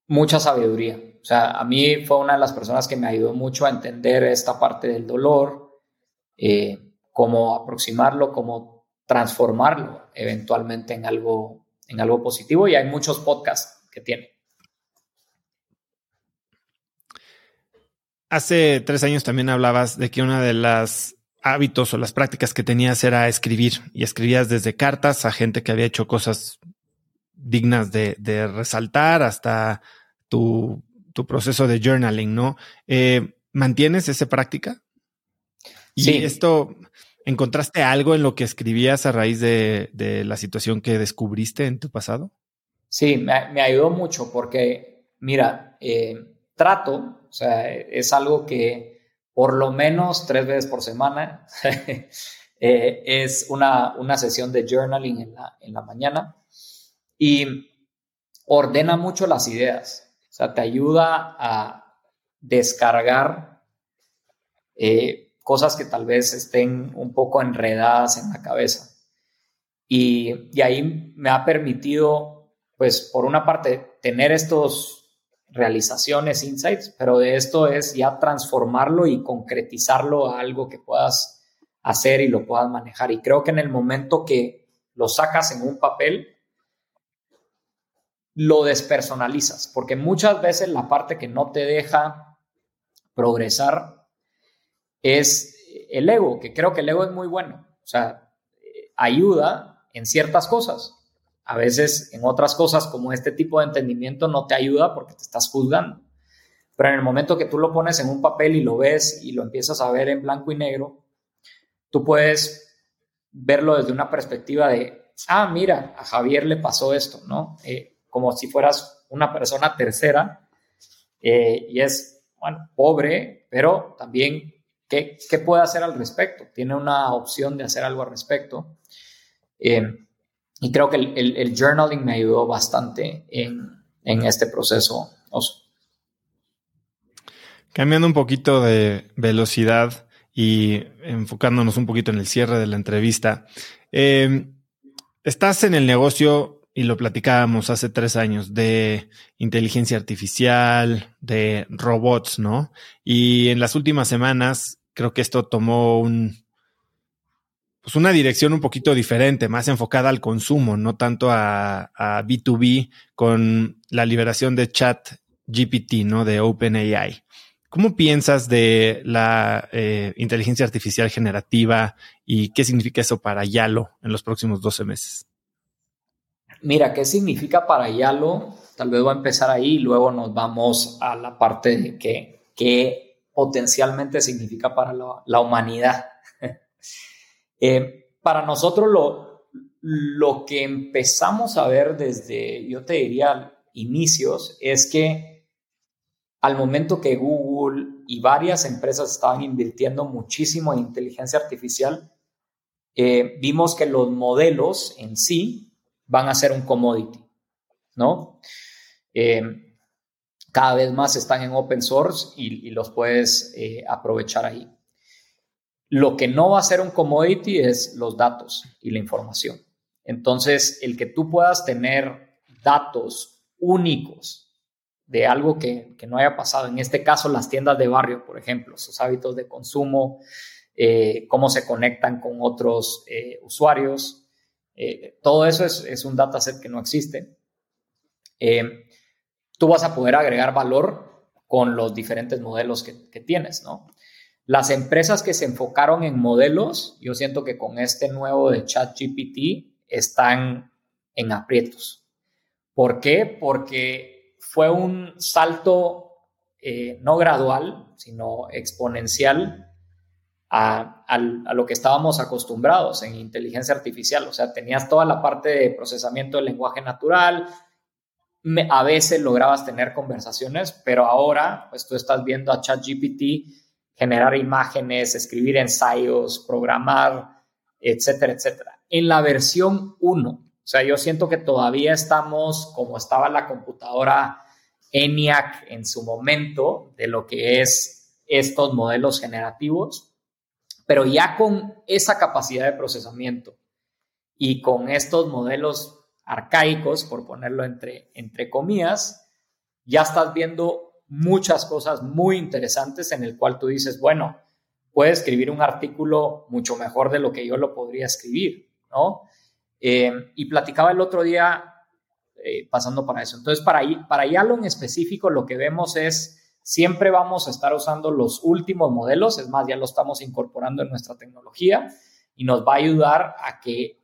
mucha sabiduría. O sea, a mí fue una de las personas que me ayudó mucho a entender esta parte del dolor, eh, cómo aproximarlo, cómo transformarlo eventualmente en algo, en algo positivo. Y hay muchos podcasts que tiene. Hace tres años también hablabas de que una de las hábitos o las prácticas que tenías era escribir y escribías desde cartas a gente que había hecho cosas dignas de, resaltar hasta tu, proceso de journaling, ¿no? Eh, ¿Mantienes esa práctica? Y esto, ¿encontraste algo en lo que escribías a raíz de, la situación que descubriste en tu pasado? Sí, me, ayudó mucho porque, mira, eh, trato, o sea, es algo que por lo menos tres veces por semana eh, es una, una, sesión de journaling en la, en la mañana y ordena mucho las ideas, o sea, te ayuda a descargar eh, cosas que tal vez estén un poco enredadas en la cabeza. Y, y ahí me ha permitido, pues, por una parte, tener estos realizaciones, insights, pero de esto es ya transformarlo y concretizarlo a algo que puedas hacer y lo puedas manejar. Y creo que en el momento que lo sacas en un papel, lo despersonalizas, porque muchas veces la parte que no te deja progresar es el ego, que creo que el ego es muy bueno, o sea, ayuda en ciertas cosas, a veces en otras cosas como este tipo de entendimiento no te ayuda porque te estás juzgando. Pero en el momento que tú lo pones en un papel y lo ves y lo empiezas a ver en blanco y negro, tú puedes verlo desde una perspectiva de, ah, mira, a Javier le pasó esto, ¿no? Eh, como si fueras una persona tercera eh, y es, bueno, pobre, pero también, ¿qué, ¿qué, puede hacer al respecto? Tiene una opción de hacer algo al respecto. Eh, y creo que el, journaling me ayudó bastante en, este proceso. Cambiando un poquito de velocidad y enfocándonos un poquito en el cierre de la entrevista, em, estás en el negocio, y lo platicábamos hace tres años, de inteligencia artificial, de robots, ¿no? Y en las últimas semanas creo que esto tomó un, pues una dirección un poquito diferente, más enfocada al consumo, no tanto a, B2B con la liberación de chat GPT, ¿no? De OpenAI. ¿Cómo piensas de la eh, inteligencia artificial generativa y qué significa eso para Yalo en los próximos 12 meses? Mira, ¿qué significa para Yalo? Tal vez voy a empezar ahí y luego nos vamos a la parte de qué, potencialmente significa para la humanidad. Eh, para nosotros lo, lo que empezamos a ver desde, yo te diría, inicios, es que al momento que Google y varias empresas estaban invirtiendo muchísimo en inteligencia artificial, eh, vimos que los modelos en sí van a ser un commodity, ¿no? Eh, cada vez más están en open source y, los puedes aprovechar ahí. Lo que no va a ser un commodity es los datos y la información. Entonces, el que tú puedas tener datos únicos de algo que, no haya pasado, en este caso las tiendas de barrio, por ejemplo, sus hábitos de consumo, eh, cómo se conectan con otros eh, usuarios, eh, todo eso es, un dataset que no existe. tú vas a poder agregar valor con los diferentes modelos que, que tienes, ¿no? Las empresas que se enfocaron en modelos, yo siento que con este nuevo de ChatGPT están en aprietos. ¿Por qué? Porque fue un salto eh, no gradual, sino exponencial a, lo que estábamos acostumbrados en inteligencia artificial. O sea, tenías toda la parte de procesamiento del lenguaje natural, a veces lograbas tener conversaciones, pero ahora, pues tú estás viendo a ChatGPT generar imágenes, escribir ensayos, programar, etcétera, etcétera. En la versión 1, o sea, yo siento que todavía estamos como estaba la computadora ENIAC en su momento, de lo que es estos modelos generativos, pero ya con esa capacidad de procesamiento y con estos modelos arcaicos, por ponerlo entre, entre comillas, ya estás viendo muchas cosas muy interesantes en el cual tú dices, bueno, puede escribir un artículo mucho mejor de lo que yo lo podría escribir, ¿no? Eh, y platicaba el otro día, eh, pasando para eso. Entonces, para, para Yalo en específico, lo que vemos es, siempre vamos a estar usando los últimos modelos, es más, ya lo estamos incorporando en nuestra tecnología y nos va a ayudar a que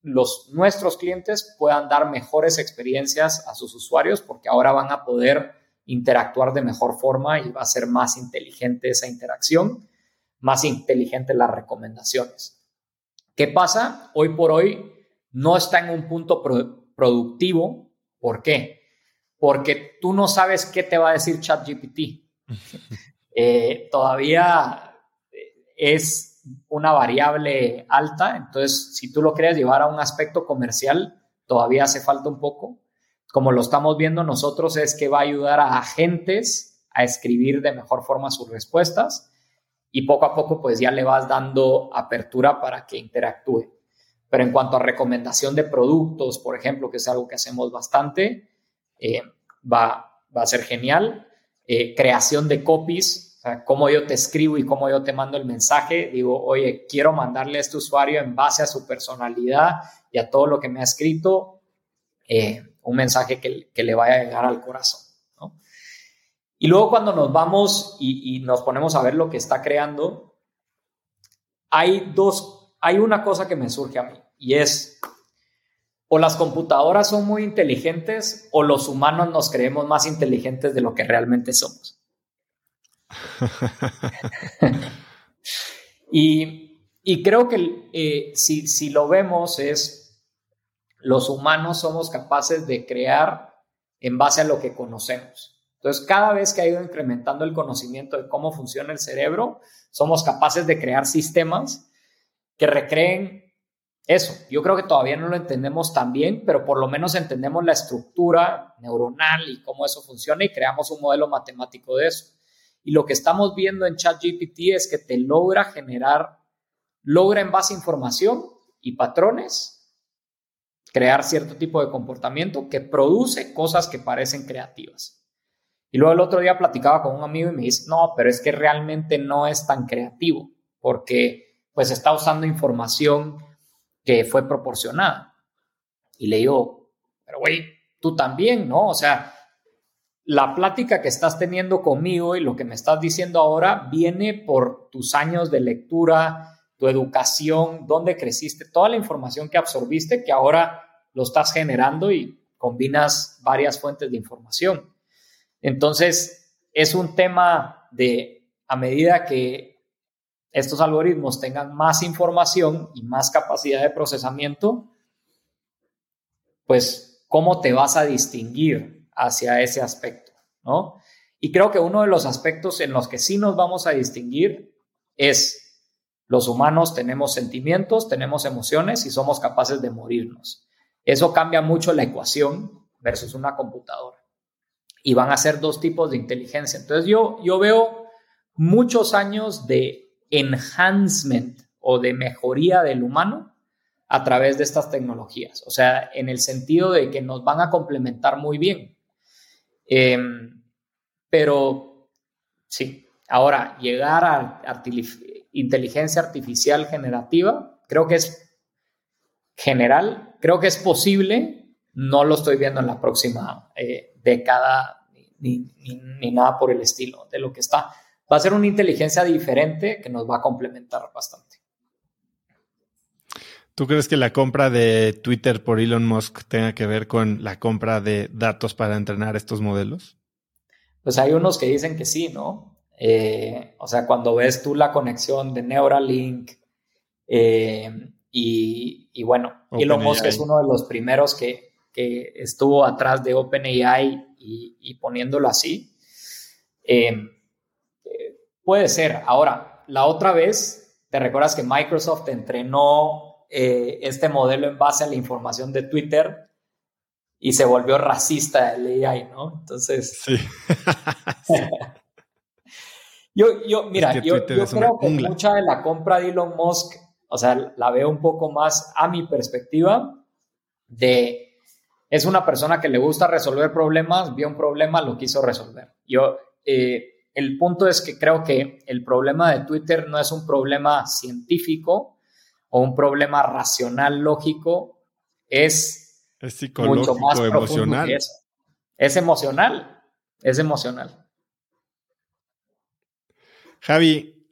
los, nuestros clientes puedan dar mejores experiencias a sus usuarios porque ahora van a poder interactuar de mejor forma y va a ser más inteligente esa interacción, más inteligente las recomendaciones. ¿Qué pasa? Hoy por hoy no está en un punto productivo. ¿Por qué? Porque tú no sabes qué te va a decir ChatGPT. eh, todavía es una variable alta, entonces si tú lo quieres llevar a un aspecto comercial, todavía hace falta un poco. Como lo estamos viendo nosotros, es que va a ayudar a agentes a escribir de mejor forma sus respuestas y poco a poco pues ya le vas dando apertura para que interactúe. Pero en cuanto a recomendación de productos, por ejemplo, que es algo que hacemos bastante, eh, va, va a ser genial. Eh, creación de copies, cómo yo te escribo y cómo yo te mando el mensaje, digo, oye, quiero mandarle a este usuario en base a su personalidad y a todo lo que me ha escrito, eh, un mensaje que, le vaya a llegar al corazón. Y luego cuando nos vamos y, y, nos ponemos a ver lo que está creando, hay dos, hay una cosa que me surge a mí y es, o las computadoras son muy inteligentes o los humanos nos creemos más inteligentes de lo que realmente somos. y, creo que eh, si, lo vemos es, los humanos somos capaces de crear en base a lo que conocemos. Entonces, cada vez que ha ido incrementando el conocimiento de cómo funciona el cerebro, somos capaces de crear sistemas que recreen eso. Yo creo que todavía no lo entendemos tan bien, pero por lo menos entendemos la estructura neuronal y cómo eso funciona y creamos un modelo matemático de eso. Y lo que estamos viendo en ChatGPT es que te logra generar, logra en base a información y patrones, crear cierto tipo de comportamiento que produce cosas que parecen creativas. Y luego el otro día platicaba con un amigo y me dice, no, pero es que realmente no es tan creativo porque pues está usando información que fue proporcionada. Y le digo, pero güey, tú también, ¿no? O sea, la plática que estás teniendo conmigo y lo que me estás diciendo ahora viene por tus años de lectura, tu educación, dónde creciste, toda la información que absorbiste que ahora lo estás generando y combinas varias fuentes de información. Entonces, es un tema de, a medida que estos algoritmos tengan más información y más capacidad de procesamiento, pues, ¿cómo te vas a distinguir hacia ese aspecto, ¿no? Y creo que uno de los aspectos en los que sí nos vamos a distinguir es los humanos tenemos sentimientos, tenemos emociones y somos capaces de morirnos. Eso cambia mucho la ecuación versus una computadora. Y van a ser dos tipos de inteligencia. Entonces yo, yo veo muchos años de enhancement o de mejoría del humano a través de estas tecnologías. O sea, en el sentido de que nos van a complementar muy bien. Em, pero sí, ahora llegar a inteligencia artificial generativa, creo que es general, creo que es posible, no lo estoy viendo en la próxima eh, década ni, ni, nada por el estilo de lo que está. Va a ser una inteligencia diferente que nos va a complementar bastante. ¿Tú crees que la compra de Twitter por Elon Musk tenga que ver con la compra de datos para entrenar estos modelos? Pues hay unos que dicen que sí, ¿no? Eh, o sea, cuando ves tú la conexión de Neuralink eh, y, bueno, Elon Musk es uno de los primeros que, estuvo atrás de OpenAI y, poniéndolo así. Eh, puede ser. Ahora, la otra vez, ¿te recuerdas que Microsoft entrenó eh, este modelo en base a la información de Twitter y se volvió racista el AI, ¿no? Entonces... Sí. Yo, yo mira, yo, creo que mucha de la compra de Elon Musk, o sea, la veo un poco más a mi perspectiva de es una persona que le gusta resolver problemas, vio un problema, lo quiso resolver. Yo, eh, el punto es que creo que el problema de Twitter no es un problema científico o un problema racional, lógico, es, es psicológico, mucho más emocional. Es emocional, es emocional. Javi,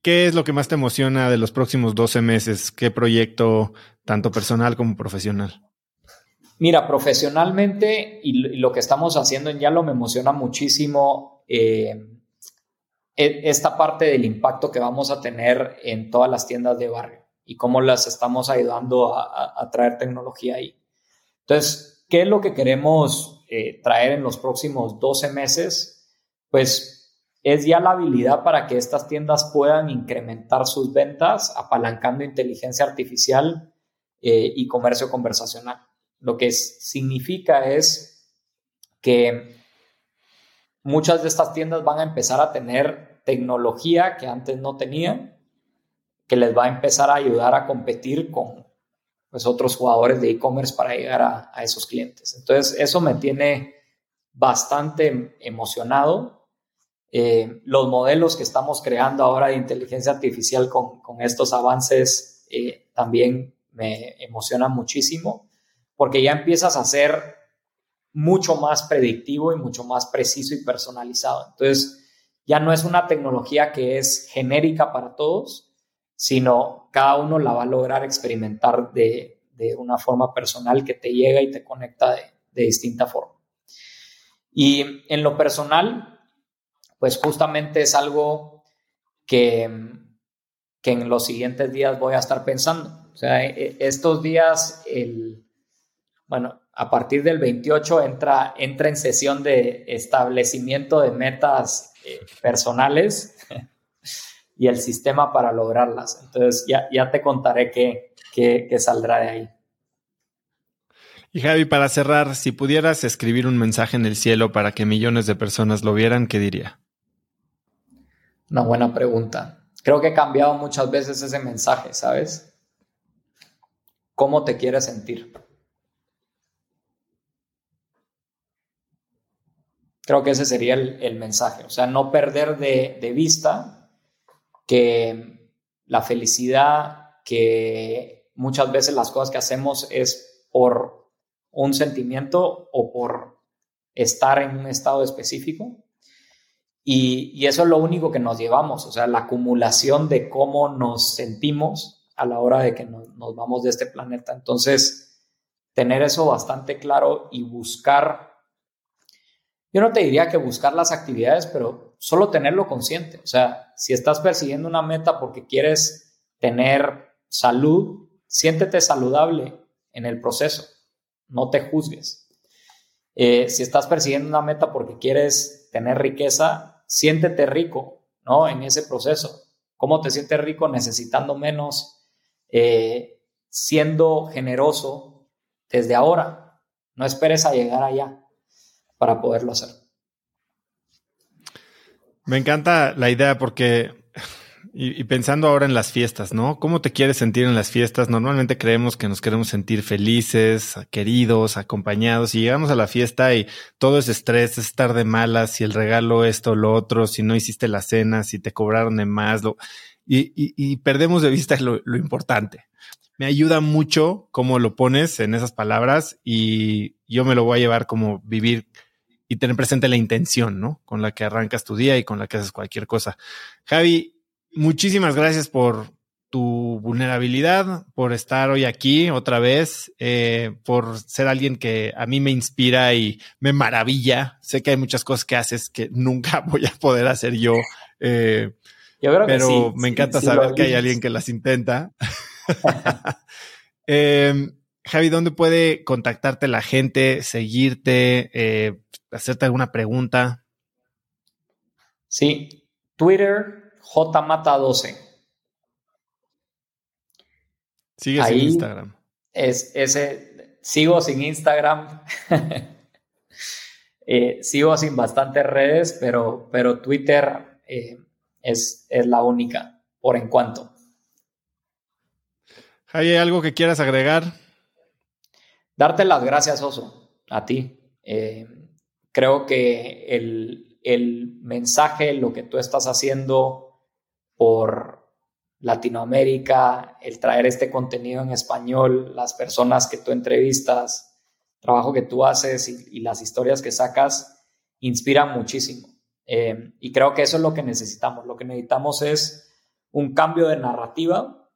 ¿qué es lo que más te emociona de los próximos 12 meses? ¿Qué proyecto, tanto personal como profesional? Mira, profesionalmente y, lo que estamos haciendo en Yalo me emociona muchísimo eh, esta parte del impacto que vamos a tener en todas las tiendas de barrio y cómo las estamos ayudando a, traer tecnología ahí. Entonces, ¿qué es lo que queremos eh, traer en los próximos 12 meses? Pues es ya la habilidad para que estas tiendas puedan incrementar sus ventas apalancando inteligencia artificial eh, y comercio conversacional. Lo que significa es que muchas de estas tiendas van a empezar a tener tecnología que antes no tenían, que les va a empezar a ayudar a competir con pues, otros jugadores de e-commerce para llegar a, esos clientes. Entonces, eso me tiene bastante emocionado. Eh, los modelos que estamos creando ahora de inteligencia artificial con, estos avances eh, también me emocionan muchísimo porque ya empiezas a ser mucho más predictivo y mucho más preciso y personalizado. Entonces, ya no es una tecnología que es genérica para todos, sino cada uno la va a lograr experimentar de, una forma personal que te llega y te conecta de, distinta forma. Y en lo personal, pues justamente es algo que, que en los siguientes días voy a estar pensando. O sea, e, estos días, el, bueno, a partir del 28 entra, entra en sesión de establecimiento de metas eh, personales y el sistema para lograrlas. Entonces ya, ya te contaré qué, qué, saldrá de ahí. Y Javi, para cerrar, si pudieras escribir un mensaje en el cielo para que millones de personas lo vieran, ¿qué diría? Una buena pregunta. Creo que he cambiado muchas veces ese mensaje, ¿sabes? ¿Cómo te quieres sentir? Creo que ese sería el, mensaje, o sea, no perder de, vista que la felicidad, que muchas veces las cosas que hacemos es por un sentimiento o por estar en un estado específico. Y, eso es lo único que nos llevamos, o sea, la acumulación de cómo nos sentimos a la hora de que nos, nos vamos de este planeta. Entonces, tener eso bastante claro y buscar yo no te diría que buscar las actividades, pero solo tenerlo consciente. O sea, si estás persiguiendo una meta porque quieres tener salud, siéntete saludable en el proceso, no te juzgues. Eh, si estás persiguiendo una meta porque quieres tener riqueza, siéntete rico, ¿no? En ese proceso. ¿Cómo te sientes rico? Necesitando menos, eh, siendo generoso desde ahora. No esperes a llegar allá para poderlo hacer. Me encanta la idea porque, y, pensando ahora en las fiestas, ¿no? ¿Cómo te quieres sentir en las fiestas? Normalmente creemos que nos queremos sentir felices, queridos, acompañados, y llegamos a la fiesta y todo es estrés, es estar de malas, si el regalo esto, lo otro, si no hiciste la cena, si te cobraron de más, lo, y, perdemos de vista lo, lo importante me ayuda mucho cómo lo pones en esas palabras y yo me lo voy a llevar como vivir y tener presente la intención, ¿no? Con la que arrancas tu día y con la que haces cualquier cosa. Javi, muchísimas gracias por tu vulnerabilidad, por estar hoy aquí otra vez, eh, por ser alguien que a mí me inspira y me maravilla. Sé que hay muchas cosas que haces que nunca voy a poder hacer yo. Eh, pero me encanta saber que hay alguien que las intenta. eh, Javi, ¿dónde puede contactarte la gente, seguirte, eh, hacerte alguna pregunta? Sí, Twitter, jmata12. Sigues en Instagram. Es, ese, sigo sin Instagram. Eh, sigo sin bastantes redes, pero, pero Twitter, eh, es, es la única, por en cuanto. ¿Hay algo que quieras agregar? Darte las gracias, Oso, a ti. Eh, creo que el, el mensaje, lo que tú estás haciendo por Latinoamérica, el traer este contenido en español, las personas que tú entrevistas, trabajo que tú haces y, las historias que sacas, inspiran muchísimo. Eh, y creo que eso es lo que necesitamos. Lo que necesitamos es un cambio de narrativa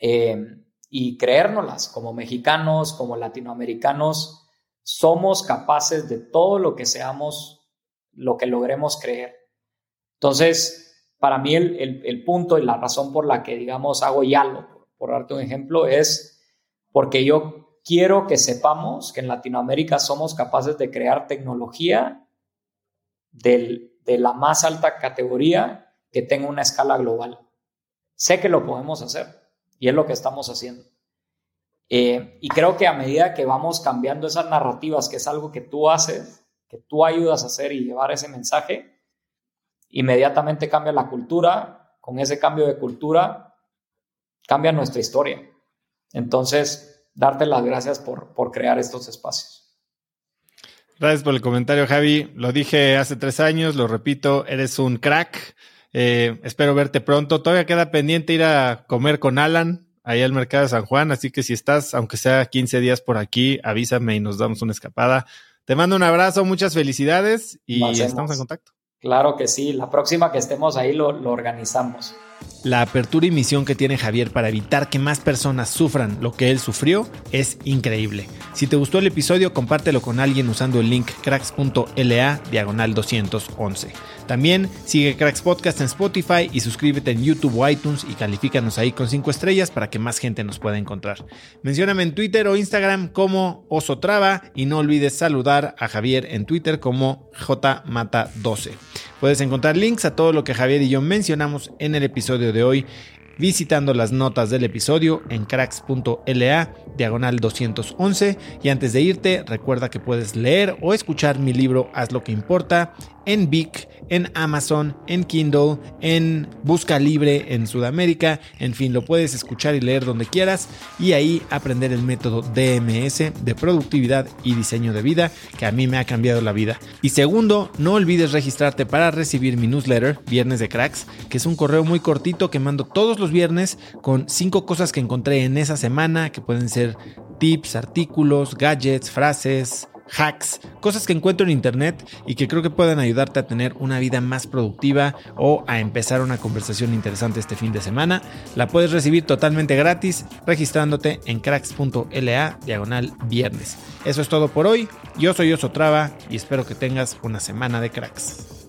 eh, y creérnoslas como mexicanos, como latinoamericanos, somos capaces de todo lo que seamos, lo que logremos creer. Entonces, para mí el, punto y la razón por la que, digamos, hago Yalo, por darte un ejemplo, es porque yo quiero que sepamos que en Latinoamérica somos capaces de crear tecnología de la más alta categoría que tenga una escala global. Sé que lo podemos hacer y es lo que estamos haciendo. Eh, y creo que a medida que vamos cambiando esas narrativas, que es algo que tú haces, que tú ayudas a hacer y llevar ese mensaje, inmediatamente cambia la cultura. Con ese cambio de cultura, cambia nuestra historia. Entonces, darte las gracias por, por crear estos espacios. Gracias por el comentario, Javi. Lo dije hace tres años, lo repito, eres un crack. Eh, espero verte pronto. Todavía queda pendiente ir a comer con Alan ahí al mercado de San Juan, así que si estás, aunque sea 15 días por aquí, avísame y nos damos una escapada. Te mando un abrazo, muchas felicidades y estamos en contacto. Claro que sí, la próxima que estemos ahí lo, lo organizamos. La apertura y misión que tiene Javier para evitar que más personas sufran lo que él sufrió es increíble. Si te gustó el episodio, compártelo con alguien usando el link cracks.la diagonal 211. También sigue Cracks Podcast en Spotify y suscríbete en YouTube o iTunes y califícanos ahí con 5 estrellas para que más gente nos pueda encontrar. Mencióname en Twitter o Instagram como Osotrava y no olvides saludar a Javier en Twitter como JMata12. Puedes encontrar links a todo lo que Javier y yo mencionamos en el episodio de hoy visitando las notas del episodio en cracks.la diagonal 211 y antes de irte recuerda que puedes leer o escuchar mi libro Haz lo que importa en Vic, en Amazon, en Kindle, en Busca Libre en Sudamérica, en fin, lo puedes escuchar y leer donde quieras y ahí aprender el método DMS de productividad y diseño de vida que a mí me ha cambiado la vida. Y segundo, no olvides registrarte para recibir mi newsletter Viernes de Cracks, que es un correo muy cortito que mando todos los viernes con cinco cosas que encontré en esa semana que pueden ser tips, artículos, gadgets, frases, hacks, cosas que encuentro en internet y que creo que pueden ayudarte a tener una vida más productiva o a empezar una conversación interesante este fin de semana. La puedes recibir totalmente gratis registrándote en cracks.la diagonal viernes. Eso es todo por hoy. Yo soy Oso Traba y espero que tengas una semana de cracks.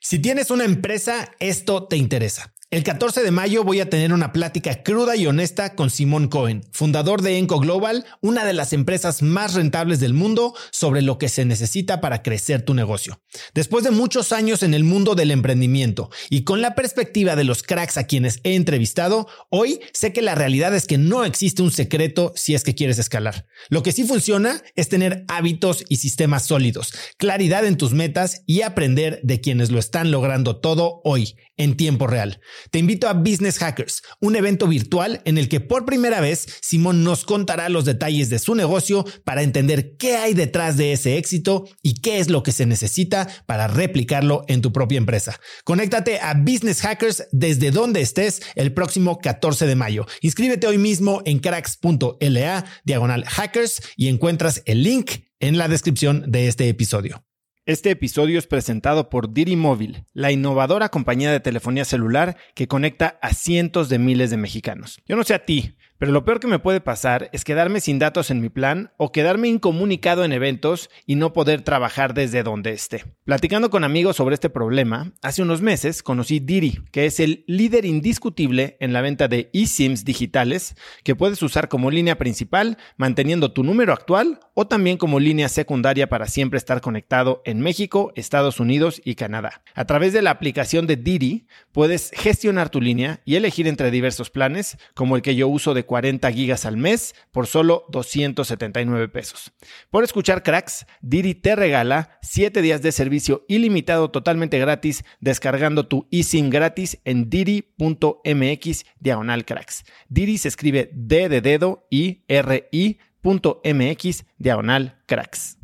Si tienes una empresa, esto te interesa. El 14 de mayo voy a tener una plática cruda y honesta con Simón Cohen, fundador de Enco Global, una de las empresas más rentables del mundo, sobre lo que se necesita para crecer tu negocio. Después de muchos años en el mundo del emprendimiento y con la perspectiva de los cracks a quienes he entrevistado, hoy sé que la realidad es que no existe un secreto si es que quieres escalar. Lo que sí funciona es tener hábitos y sistemas sólidos, claridad en tus metas y aprender de quienes lo están logrando todo hoy en tiempo real. Te invito a Business Hackers, un evento virtual en el que por primera vez Simón nos contará los detalles de su negocio para entender qué hay detrás de ese éxito y qué es lo que se necesita para replicarlo en tu propia empresa. Conéctate a Business Hackers desde donde estés el próximo 14 de mayo. Inscríbete hoy mismo en cracks.la diagonal hackers y encuentras el link en la descripción de este episodio. Este episodio es presentado por Diri Móvil, la innovadora compañía de telefonía celular que conecta a cientos de miles de mexicanos. Yo no sé a ti, pero lo peor que me puede pasar es quedarme sin datos en mi plan o quedarme incomunicado en eventos y no poder trabajar desde donde esté. Platicando con amigos sobre este problema, hace unos meses conocí Diri, que es el líder indiscutible en la venta de eSIMs digitales que puedes usar como línea principal manteniendo tu número actual o también como línea secundaria para siempre estar conectado en México, Estados Unidos y Canadá. A través de la aplicación de Diri puedes gestionar tu línea y elegir entre diversos planes como el que yo uso de 40 gigas al mes por solo 279 pesos. Por escuchar cracks, Didi te regala 7 días de servicio ilimitado totalmente gratis descargando tu eSIM gratis en didi.mx diagonal cracks. Didi se escribe D de dedo y R I.mx diagonal cracks.